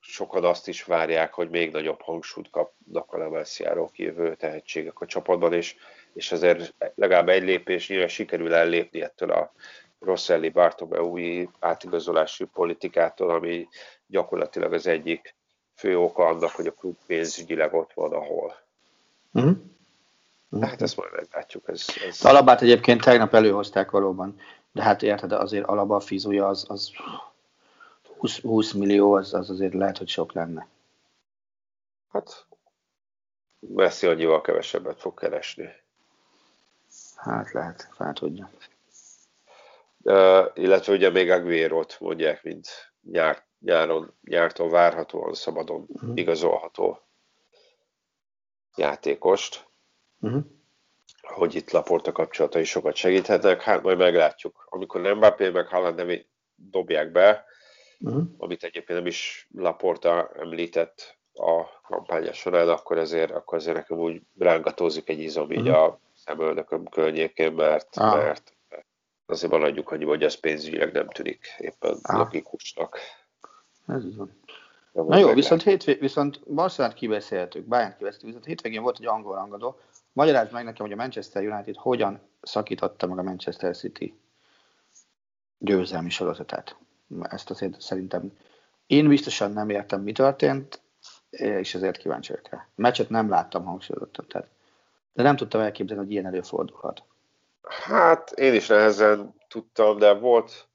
sokan azt is várják, hogy még nagyobb hangsúlyt kapnak a Lemelsziáról kijövő tehetségek a csapatban, és, és azért legalább egy lépés nyilván sikerül ellépni ettől a Rosselli Bartomeui átigazolási politikától, ami gyakorlatilag az egyik fő oka annak, hogy a klub pénzügyileg ott van, ahol. Mm. Hát ezt majd meglátjuk. Ez, ez... Alabát egyébként tegnap előhozták valóban, de hát érted, azért Alaba a fizúja az, az 20, 20 millió, az, az azért lehet, hogy sok lenne. Hát Messi annyival kevesebbet fog keresni. Hát lehet, fel tudja. Uh, illetve ugye még Aguero-t mondják, mint nyár, nyáron, nyártól várhatóan szabadon uh-huh. igazolható játékost. Uh-huh. hogy itt Laporta kapcsolatai sokat segíthetnek. Hát majd meglátjuk. Amikor nem Mbappé meg Haaland nevét dobják be, uh-huh. amit egyébként nem is Laporta említett a kampánya során, akkor ezért, akkor ezért nekem úgy rángatózik egy izom uh-huh. így mhm. a szemöldököm környékén, mert, ah. mert azért maradjuk annyi, hogy ez pénzügyileg nem tűnik éppen ah. logikusnak. Ez így van. Na jó, viszont, hétvég, viszont Barcelonát kibeszéltük, Bayern kibeszéltük, viszont hétvégén volt egy angol rangadó. Magyarázd meg nekem, hogy a Manchester United hogyan szakította meg a Manchester City győzelmi sorozatát. Ezt azért szerintem én biztosan nem értem, mi történt, és ezért kíváncsi vagyok rá. Meccset nem láttam hangsúlyozottan, tehát de nem tudtam elképzelni, hogy ilyen előfordulhat. Hát én is nehezen tudtam, de volt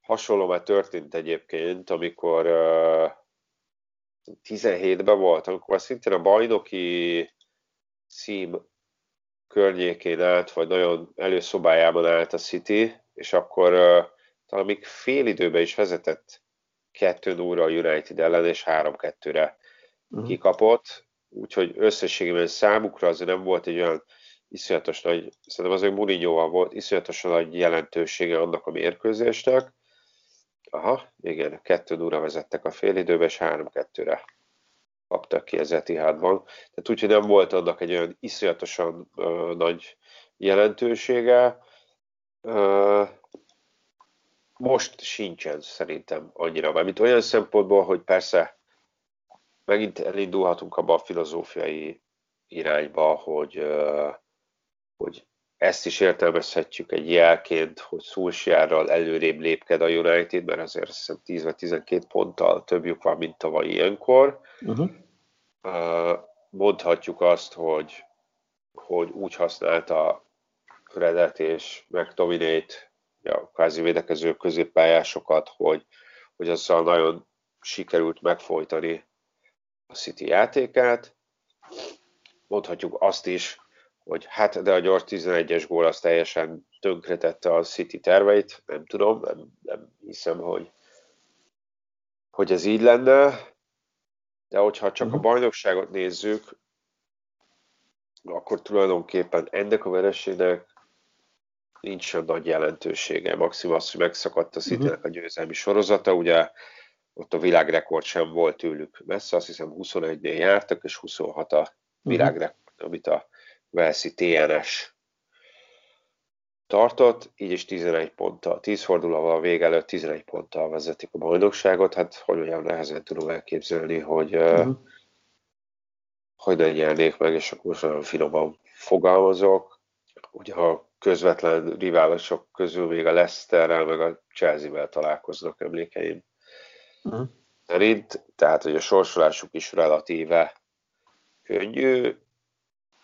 hasonló, mert történt egyébként, amikor uh, 17-ben volt, amikor szintén a bajnoki cím környékén állt, vagy nagyon előszobájában állt a City, és akkor uh, talán még fél időben is vezetett 2 0 a United ellen, és 3-2-re uh-huh. kikapott, úgyhogy összességében számukra azért nem volt egy olyan iszonyatos nagy, szerintem azért Mourinho volt, iszonyatosan nagy jelentősége annak a mérkőzésnek. Aha, igen, 2 0 vezettek a fél időben, és 3-2-re kaptak ki az Etihadban. Tehát úgyhogy nem volt annak egy olyan iszonyatosan uh, nagy jelentősége. Uh, most sincsen szerintem annyira, mert olyan szempontból, hogy persze megint elindulhatunk abba a filozófiai irányba, hogy, hogy ezt is értelmezhetjük egy jelként, hogy Szulsjárral előrébb lépked a United, mert azért hiszem 10 vagy 12 ponttal többjük van, mint tavaly ilyenkor. Uh-huh. Mondhatjuk azt, hogy, hogy úgy használta Fredet és McTominay-t, a kvázi védekező középpályásokat, hogy, hogy azzal nagyon sikerült megfojtani a City játékát. Mondhatjuk azt is, hogy hát de a gyors 11-es gól az teljesen tönkretette a City terveit, nem tudom, nem, nem hiszem, hogy, hogy ez így lenne, de hogyha csak uh-huh. a mhm. bajnokságot nézzük, akkor tulajdonképpen ennek a vereségnek nincs sem nagy jelentősége. Maximum az, hogy megszakadt a city uh-huh. a győzelmi sorozata, ugye ott a világrekord sem volt tőlük messze, azt hiszem 21-nél jártak, és 26 a mhm. világrekord, amit a Velszi TNS tartott, így is 11 ponttal, 10 fordulóval a vége előtt 11 ponttal vezetik a bajnokságot, hát hogy olyan nehezen tudom elképzelni, hogy uh-huh. hogy ne nyernék meg, és akkor most nagyon finoman fogalmazok. Ugye a közvetlen riválisok közül még a Leicesterrel, meg a Chelsea-vel találkoznak emlékeim uh-huh. szerint, tehát hogy a sorsolásuk is relatíve könnyű,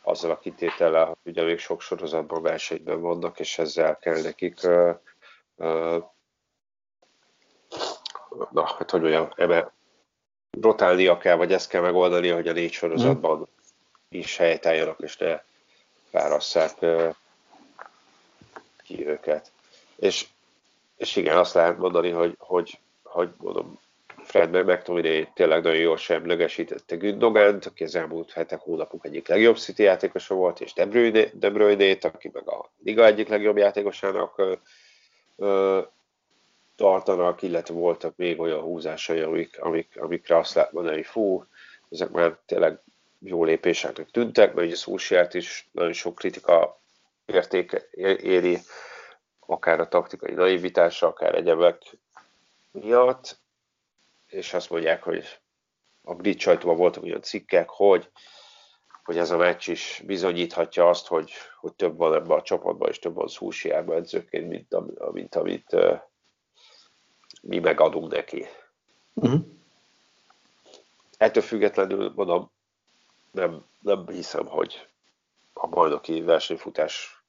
azzal a kitétellel, hogy ugye még sok sorozatban versenyben vannak, és ezzel kell nekik uh, uh, na, hát hogy mondjam, eme, rotálnia kell, vagy ezt kell megoldani, hogy a négy sorozatban mm. is helytálljanak, és ne fárasszák uh, ki őket. És, és igen, azt lehet mondani, hogy, hogy, hogy mondom, Fred McTominay tényleg nagyon jól semlegesítette Gündogant, aki az elmúlt hetek, hónapok egyik legjobb City játékosa volt, és De, Bruyne, De aki meg a liga egyik legjobb játékosának ö, ö, tartanak, illetve voltak még olyan húzásai, amik, amik, amikre azt lehet mondani, hogy fú, ezek már tényleg jó lépéseknek tűntek, mert ugye Szúsiát is nagyon sok kritika értéke éri, akár a taktikai naivitása, akár egyebek miatt, és azt mondják, hogy a brit sajtóban voltak olyan cikkek, hogy, hogy ez a meccs is bizonyíthatja azt, hogy, hogy több van ebben a csapatban, és több van Szúsiában edzőként, mint, mint amit uh, mi megadunk neki. Uh-huh. Ettől függetlenül mondom, nem, nem hiszem, hogy a bajnoki versenyfutás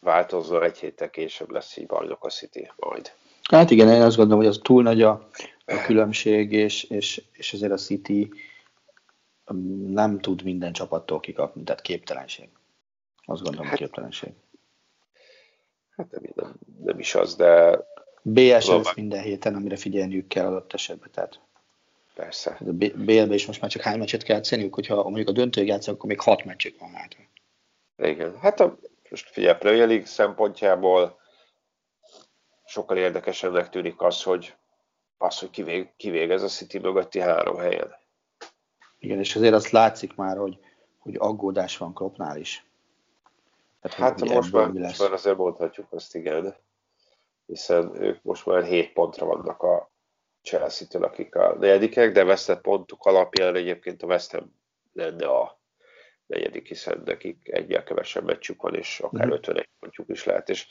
változna, egy héttel később lesz így bajnok a City majd. Hát igen, én azt gondolom, hogy az túl nagy a, a különbség, és, és, és ezért a City um, nem tud minden csapattól kikapni, tehát képtelenség. Azt gondolom, hogy képtelenség. Hát nem, nem, nem is az, de... BS lesz minden héten, amire figyelniük kell adott esetben, tehát Persze. A BL-be is most már csak hány meccset kell játszaniuk, hogyha mondjuk a döntőig játszanak, akkor még hat meccsük van hátra. Igen, hát a, most figyelj, Premier League szempontjából sokkal érdekesebbnek tűnik az, hogy az, hogy kivég, kivégez a City mögötti három helyen. Igen, és azért azt látszik már, hogy, hogy aggódás van Kloppnál is. Tehát, hát most már, most már azért mondhatjuk azt, igen. Hiszen ők most már 7 pontra vannak a Chelsea-től, akik a negyedikek, de vesztett pontok alapján egyébként a West Ham lenne a negyedik, hiszen nekik egyel kevesebb meccsük van, és akár mm. 51 pontjuk is lehet. És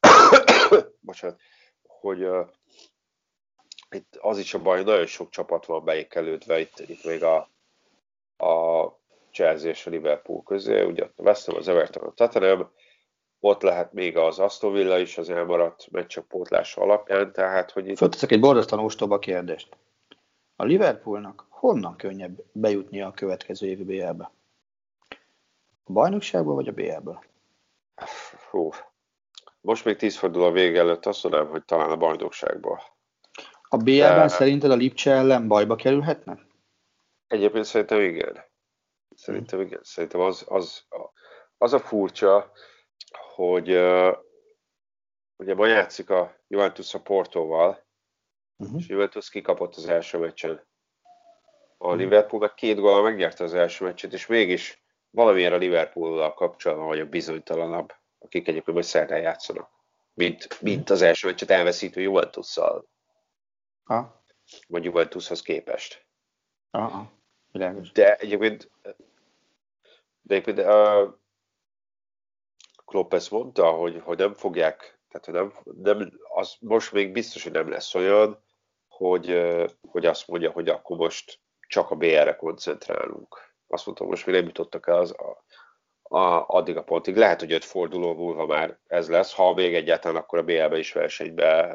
bocsánat, hogy uh, itt az is a baj, hogy nagyon sok csapat van beékelődve, itt, itt még a, a Chelsea és a Liverpool közé, ugye West Ham, az Everton, a Tottenham, ott lehet még az Aston Villa is az elmaradt meccsek pótlása alapján, tehát hogy itt... Fölteszek egy borzasztóan ostoba kérdést. A Liverpoolnak honnan könnyebb bejutni a következő évi BL-be? A bajnokságból vagy a BL-ből? Hú. Most még tíz fordul a vége előtt, azt mondanám, hogy talán a bajnokságból. A BL-ben szerinted a Lipcse ellen bajba kerülhetne? Egyébként szerintem igen. Szerintem igen. Szerintem az, az, az a furcsa, hogy uh, ugye ma játszik a Juventus a Portóval, uh-huh. és Juventus kikapott az első meccsen. A uh-huh. Liverpool meg két góla megnyerte az első meccset, és mégis valamilyen a Liverpool-al kapcsolatban vagyok bizonytalanabb, akik egyébként majd szerdán játszanak, mint, mint az első meccset elveszítő Juventus-szal. Ha? Vagy Juventushoz képest. Aha, világos. De egyébként, de egyébként uh, Klopp ezt mondta, hogy, hogy nem fogják, tehát hogy nem, nem, az most még biztos, hogy nem lesz olyan, hogy, hogy azt mondja, hogy akkor most csak a BR-re koncentrálunk. Azt mondtam, most még nem jutottak el az, a, a, addig a pontig. Lehet, hogy öt forduló múlva már ez lesz, ha még egyáltalán akkor a BL-be is versenybe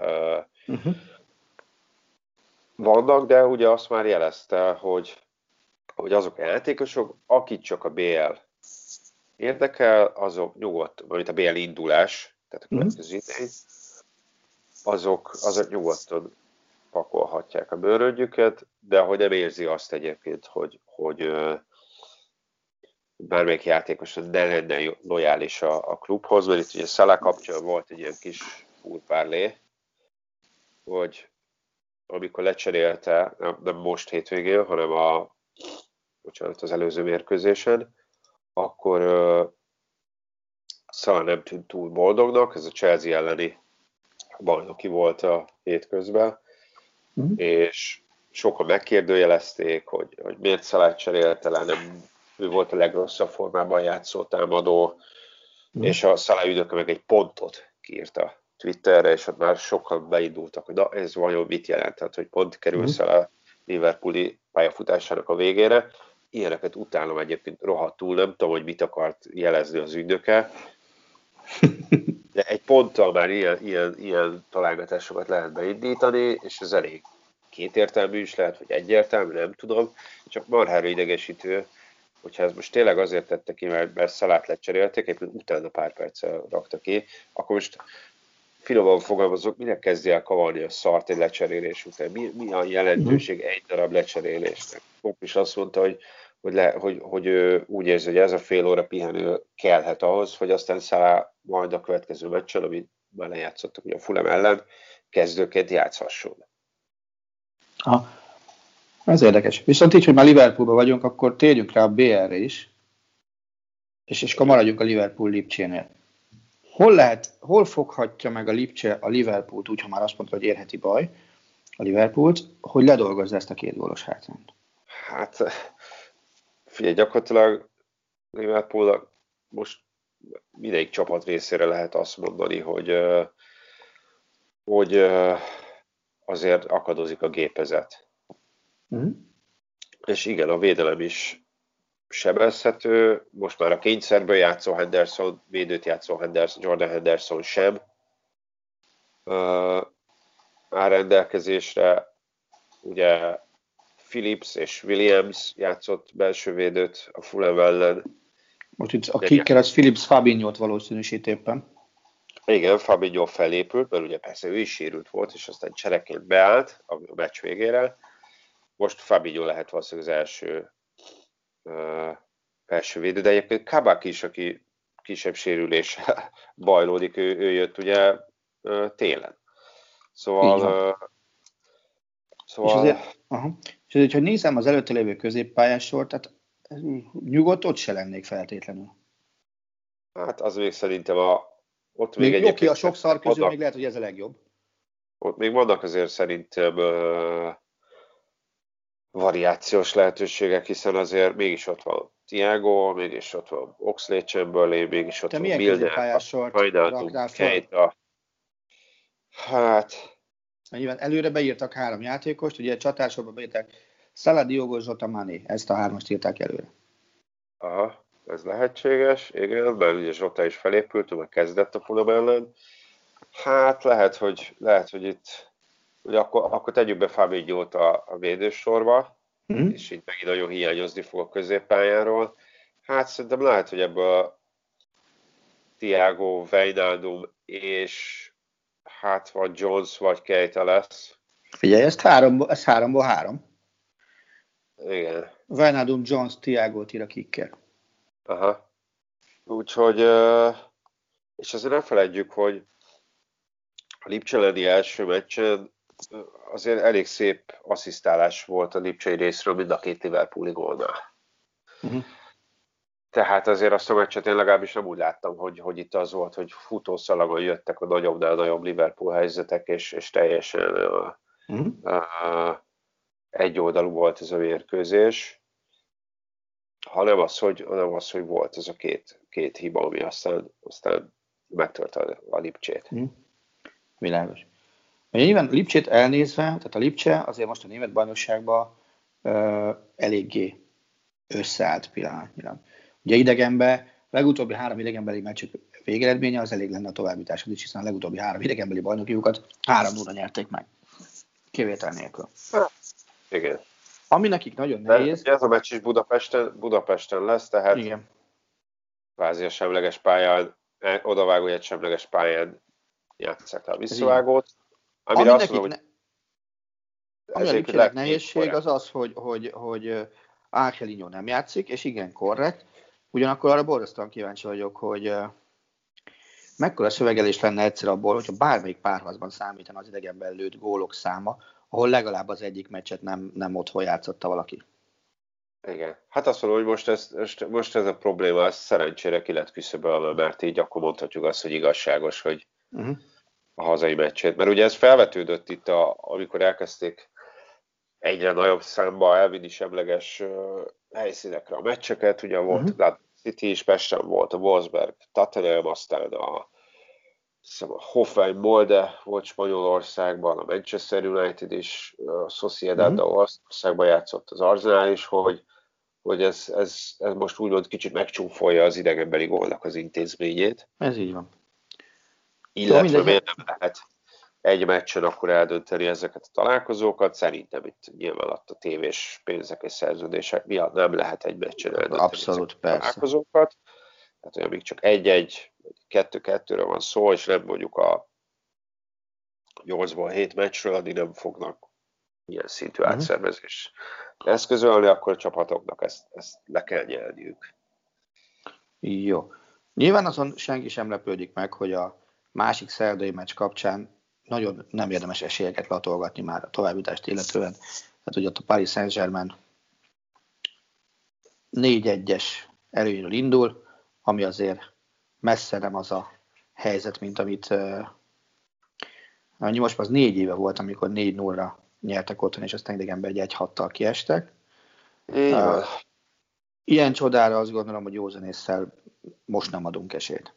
uh, uh-huh. Vannak, de ugye azt már jelezte, hogy, hogy azok a játékosok, akik csak a BL érdekel, azok nyugodt, vagy a BL indulás, tehát a mhm. következő mm. idény, azok, azok nyugodtan pakolhatják a bőrödjüket, de hogy nem érzi azt egyébként, hogy, hogy bármelyik játékos ne lenne lojális a, a klubhoz, mert itt ugye Szala kapcsán volt egy ilyen kis úrpárlé, hogy amikor lecserélte, nem, nem most hétvégén, hanem a, bocsánat, az előző mérkőzésen, akkor uh, Szala nem tűnt túl boldognak, ez a Chelsea elleni bajnoki volt a hétközben, mm. és sokan megkérdőjelezték, hogy, hogy miért Szalát cserélte le, nem ő volt a legrosszabb formában játszó támadó, mm. és a Szalá üdöke meg egy pontot kiírta Twitterre, és ott már sokan beindultak, hogy na, ez vajon mit jelent, tehát hogy pont kerül mm. Szalá Liverpooli pályafutásának a végére, ilyeneket utálom egyébként rohadtul, nem tudom, hogy mit akart jelezni az ügynöke, de egy ponttal már ilyen, ilyen, ilyen találgatásokat lehet beindítani, és ez elég kétértelmű is lehet, vagy egyértelmű, nem tudom, csak marhára idegesítő, hogyha ez most tényleg azért tette ki, mert, mert szalát lecserélték, éppen utána pár perccel rakta ki, akkor most finoman fogalmazok, minek kezdje el kavarni a szart egy lecserélés után? Mi, mi a jelentőség egy darab lecserélésnek? Pop is azt mondta, hogy, hogy, le, hogy, hogy ő úgy érzi, hogy ez a fél óra pihenő kellhet ahhoz, hogy aztán száll majd a következő meccsen, amit már lejátszottak a Fulham ellen, kezdőként játszhasson. Ha. Ez érdekes. Viszont így, hogy már Liverpoolban vagyunk, akkor térjünk rá a BR-re is, és, és maradjunk a Liverpool Lipcsénél. Hol lehet, hol foghatja meg a Lipcse a Liverpoolt, úgy, ha már azt mondta, hogy érheti baj, a Liverpoolt, hogy ledolgozza ezt a két gólos hátrányt? Hát, figyelj, gyakorlatilag Liverpool most mindegyik csapat részére lehet azt mondani, hogy, hogy azért akadozik a gépezet. Mm. És igen, a védelem is sebezhető, most már a kényszerből játszó Henderson, védőt játszó Henderson, Jordan Henderson sem uh, áll rendelkezésre. Ugye Phillips és Williams játszott belső védőt a Fulham ellen. Most itt a kicker az Phillips Fabinho-t valószínűsít éppen. Igen, Fabinho felépült, mert ugye persze ő is sérült volt, és aztán csereként beállt a meccs végére. Most Fabinho lehet valószínűleg az első első védő, de egyébként Kabak is, aki kisebb sérüléssel bajlódik, ő, ő jött ugye télen. Szóval... szóval... És azért, aha. és azért, ha nézem az előtte lévő középpályás sort, tehát nyugodt ott se lennék feltétlenül. Hát az még szerintem a, ott még, még egy. a sok szar közül vannak, még lehet, hogy ez a legjobb. Ott még vannak azért szerintem uh, variációs lehetőségek, hiszen azért mégis ott van Tiago, mégis ott van Oxley Chamberlain, mégis ott Te van Milner, Fajnátum, Keita. Hát... Nyilván előre beírtak három játékost, ugye csatársorba beírták Salah, Diogo, Zsota, Mani. Ezt a hármast írták előre. Aha, ez lehetséges, igen, mert ugye Zsota is felépült, meg kezdett a Fulham ellen. Hát lehet, hogy, lehet, hogy itt ugye akkor, akkor tegyük be Fabinho-t a, a védősorba, mm. és így megint nagyon hiányozni fog a középpályáról. Hát szerintem lehet, hogy ebből Tiago, Wijnaldum és hát vagy Jones vagy Keita lesz. Figyelj, ez, háromból, ez háromból három. Igen. Wijnaldum, Jones, Tiago ír a kicker. Aha. Úgyhogy, és azért nem felejtjük, hogy a Lipcseleni első meccsen azért elég szép asszisztálás volt a Lipcsei részről mind a két Liverpooli gólnál. Uh-huh. Tehát azért azt a meccset én legalábbis nem úgy láttam, hogy, hogy itt az volt, hogy futószalagon jöttek a nagyobbnál nagyobb Liverpool helyzetek, és, és teljesen uh, uh-huh. uh, egyoldalú volt ez a mérkőzés, hanem az, hogy, hanem az, hogy volt ez a két, két hiba, ami aztán, aztán megtört a, a Lipcsét. Uh-huh. Világos. Nyilván Lipcsét elnézve, tehát a Lipcse azért most a német bajnokságban uh, eléggé összeállt pillanatnyilag. Ugye idegenbe, legutóbbi három idegenbeli meccsük végeredménye az elég lenne a továbbításod is, hiszen a legutóbbi három idegenbeli bajnokiukat három 0 nyerték meg. Kivétel nélkül. Igen. Ami nekik nagyon nehéz. De ez a meccs is Budapesten, Budapesten lesz, tehát Igen. kvázi a semleges pályán, odavágó egy semleges pályán játszák le a visszavágót. Amire ami azt mondom, hogy ami a nehézség az az, hogy, hogy, hogy Angelino nem játszik, és igen, korrekt. Ugyanakkor arra borzasztóan kíváncsi vagyok, hogy mekkora szövegelés lenne egyszer abból, hogyha bármelyik párharcban számítana az idegenben lőtt gólok száma, ahol legalább az egyik meccset nem, nem otthon játszotta valaki. Igen. Hát azt mondom, hogy most ez, most ez a probléma, ez szerencsére ki lett küszöbölve, mert így akkor mondhatjuk azt, hogy igazságos, hogy uh-huh. A hazai meccsét. Mert ugye ez felvetődött itt, a, amikor elkezdték egyre nagyobb számba elvinni semleges helyszínekre a meccseket. Ugye volt uh-huh. City is Pesten volt, a Wolfsburg, Tottenham, aztán a, a Hoffenheim Molde volt Spanyolországban, a Manchester United is, a Sociedad uh-huh. Olaszországban játszott az Arsenal is, hogy, hogy ez, ez, ez most úgymond kicsit megcsúfolja az idegenbeli gólnak az intézményét. Ez így van. Illetve miért nem lehet egy meccsen akkor eldönteni ezeket a találkozókat. Szerintem itt nyilván a tévés pénzek és szerződések miatt nem lehet egy meccsen eldönteni Abszolút, ezeket a találkozókat. Tehát, hogy amíg csak egy-egy, kettő-kettőre van szó, és nem mondjuk a 8-ból 7 meccsről, addig nem fognak ilyen szintű uh-huh. átszervezés eszközölni, akkor a csapatoknak ezt, ezt le kell nyelniük. Jó. Nyilván azon senki sem lepődik meg, hogy a másik szerdai meccs kapcsán nagyon nem érdemes esélyeket latolgatni már a továbbítást illetően. Tehát ugye ott a Paris Saint-Germain 4-1-es előnyről indul, ami azért messze nem az a helyzet, mint amit uh, most az négy éve volt, amikor 4-0-ra nyertek otthon, és aztán idegenben egy 1-6-tal kiestek. Uh, ilyen csodára azt gondolom, hogy józanésszel most nem adunk esélyt.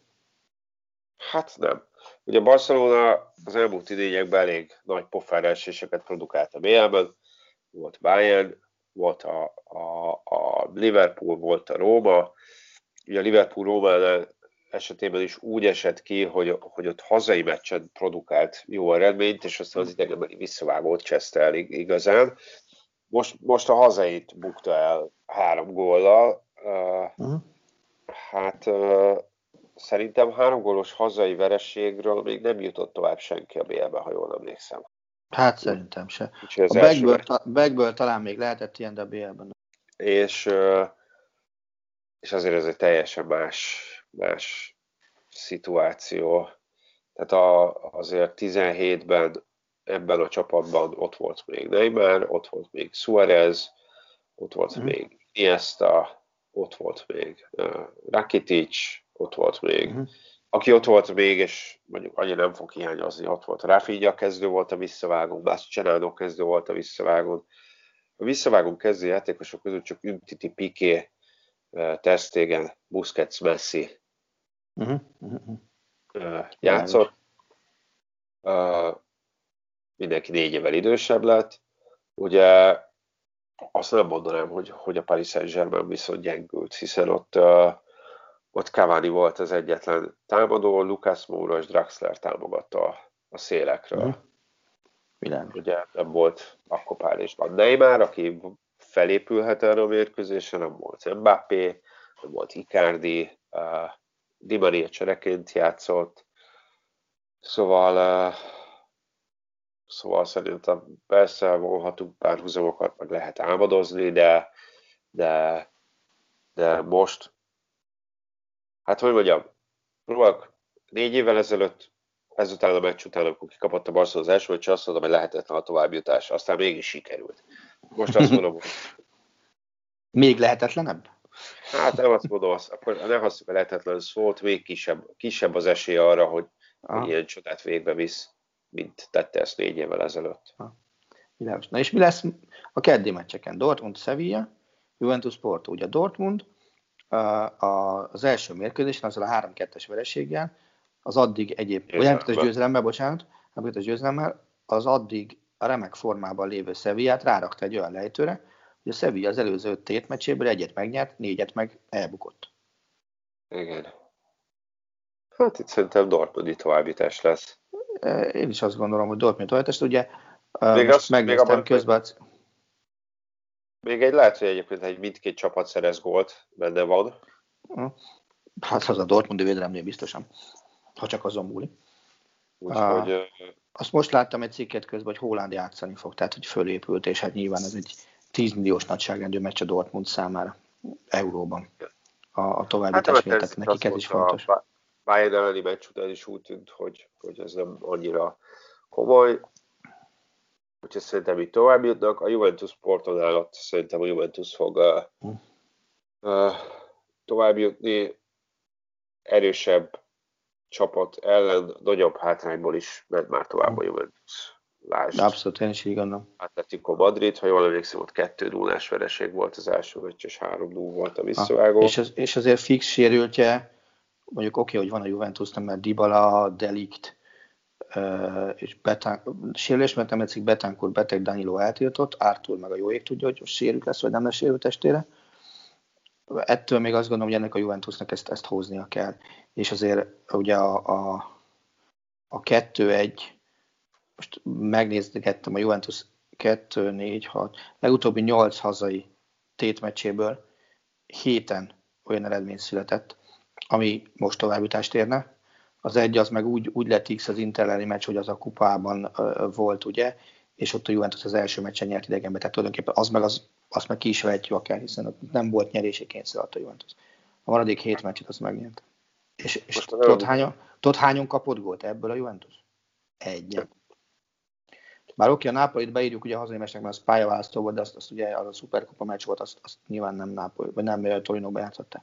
Hát nem. Ugye Barcelona az elmúlt idényekben elég nagy pofáráséseket produkált a BL-ben. Volt Bayern, volt a, a, a Liverpool, volt a Róma. Ugye a Liverpool-Rómánál esetében is úgy esett ki, hogy, hogy ott hazai meccsen produkált jó eredményt, és aztán az idegenbeli visszavágót cseszte el igazán. Most, most a hazait bukta el három góllal. Uh-huh. Hát szerintem három gólos hazai vereségről még nem jutott tovább senki a BL-be, ha jól emlékszem. Hát szerintem se. A backből, ta, backből talán még lehetett ilyen, de a BL-ben És, és azért ez egy teljesen más, más szituáció. Tehát a, azért 17-ben ebben a csapatban ott volt még Neymar, ott volt még Suarez, ott volt mm. még Iniesta, ott volt még uh, Rakitic, ott volt még, mm. aki ott volt még, és mondjuk annyi nem fog hiányozni, ott volt Rafinha kezdő volt a visszavágón, Mascherano kezdő volt a visszavágón. A visszavágón kezdő játékosok közül csak Umtiti, Piqué, uh, Terstegen, Busquets, Messi uh-huh. Uh, játszott. Uh, mindenki négy évvel idősebb lett. Ugye azt nem mondanám, hogy, hogy a Paris Saint-Germain viszont gyengült, hiszen ott, uh, ott Cavani volt az egyetlen támadó, Lucas Moura és Draxler támogatta a, szélekről. Világos. Ugye nem volt akkor Párizsban Neymar, aki felépülhet erre a mérkőzésre, nem volt Mbappé, nem volt Icardi, uh, Di Maria csereként játszott, szóval uh, Szóval szerintem persze vonhatunk párhuzamokat, meg lehet álmodozni, de, de, de most, hát hogy mondjam, próbálok négy évvel ezelőtt, ezután a meccs után, amikor kikapott a Barcelona az első meccs, azt mondom, hogy lehetetlen a továbbjutás, aztán mégis sikerült. Most azt mondom, hogy... Még lehetetlenebb? Hát nem azt mondom, azt, akkor ne használjuk a lehetetlen szót, még kisebb, kisebb az esély arra, hogy, hogy ilyen csodát végbe visz mint tette ezt négy évvel ezelőtt. Ha. Világos. Na és mi lesz a keddi meccseken? Dortmund, Sevilla, Juventus, Porto. Ugye Dortmund az első mérkőzésen, azzal a 3-2-es vereséggel, az addig egyéb, vagy 3 győzelemmel, bocsánat, 3 győzelemmel, az addig a remek formában lévő Sevillát rárakta egy olyan lejtőre, hogy a Sevilla az előző tét meccséből egyet megnyert, négyet meg elbukott. Igen. Hát itt szerintem Dortmundi továbbítás lesz. Én is azt gondolom, hogy Dortmund továbbítás, ugye még azt, megnéztem még közben. Még egy lehet, hogy egyébként egy mindkét csapat szerez gólt, benne van. Hát az a Dortmundi védelemnél biztosan, ha csak azon múlik. Úgyhogy, uh, azt most láttam egy cikket közben, hogy Holland játszani fog, tehát hogy fölépült, és hát nyilván ez egy 10 milliós nagyságrendű meccs a Dortmund számára Euróban. A, a továbbítás hát, miatt, nekik ez is fontos. A Bayern elleni meccs után is úgy tűnt, hogy, hogy ez nem annyira komoly. Úgyhogy szerintem itt tovább jutnak. A Juventus Porton állott, szerintem a Juventus fog uh, uh, tovább jutni. Erősebb csapat ellen, nagyobb hátrányból is ment már tovább a Juventus. Lásd. Abszolút, én is így gondolom. Atletico Madrid, ha jól emlékszem, ott 2 0 vereség volt az első meccs, és 3 0 volt a visszavágó. Ah, és, az, és azért fix sérültje mondjuk oké, okay, hogy van a Juventusnak, mert Dybala, Delikt, és Betán, sérülés, mert nem egyszik Betancourt beteg Danilo eltiltott, Artur meg a jó ég tudja, hogy sérült lesz, vagy nem lesz sérült testére. Ettől még azt gondolom, hogy ennek a Juventusnak ezt, ezt hoznia kell. És azért ugye a, a, a 2-1, most megnézgettem a Juventus 2-4-6, legutóbbi 8 hazai tétmeccséből héten olyan eredmény született, ami most továbbjutást érne. Az egy az meg úgy, úgy lett X az Inter meccs, hogy az a kupában volt, ugye, és ott a Juventus az első meccsen nyert idegenbe, tehát tulajdonképpen az meg, az, azt meg ki is vehetjük akár, hiszen nem volt nyerési kényszer a Juventus. A maradék hét meccset az megnyert. És, és tudod, hányan, tudod, hányon kapott gólt ebből a Juventus? Egyet. Bár oké, a Nápolit beírjuk ugye a hazai meccsnek, mert az pályaválasztó volt, de azt, azt ugye az a szuperkupa meccs volt, azt, azt nyilván nem Nápoly, vagy nem Torino bejátszották.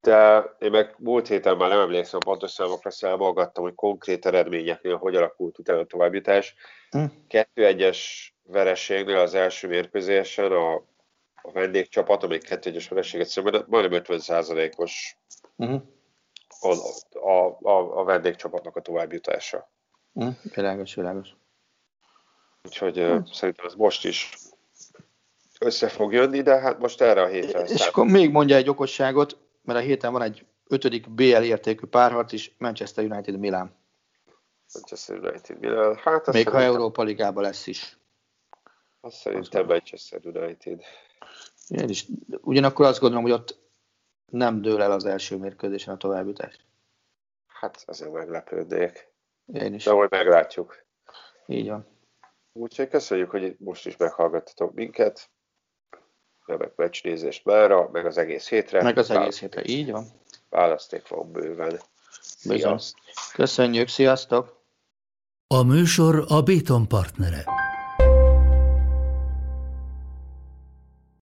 De én meg múlt héten már nem emlékszem pontos számokra, számolgattam, hogy konkrét eredményeknél hogy alakult utána a továbbjutás. Hm. 2-1-es vereségnél az első mérkőzésen a, a vendégcsapat, amelyik 2-1-es vereséget szemben, majdnem 50%-os hm. a, a, a, a vendégcsapatnak a továbbjutása. Hm. Világos, világos. Úgyhogy hm. szerintem ez most is össze fog jönni, de hát most erre a hétre. És akkor még mondja egy okosságot, mert a héten van egy ötödik BL értékű párharc is, Manchester United Milan. Manchester United Milan. Hát Még ha Európa Ligában lesz is. Azt szerintem Manchester United. Én is. Ugyanakkor azt gondolom, hogy ott nem dől el az első mérkőzésen a továbbjutás. Hát azért meglepődnék. Én is. De majd meglátjuk. Így van. Úgyhogy köszönjük, hogy most is meghallgattatok minket remek meccsnézés mára, meg az egész hétre. Meg az egész hétre, így van. Választék van bőven. Sziasztok. Köszönjük, sziasztok! A műsor a Béton partnere.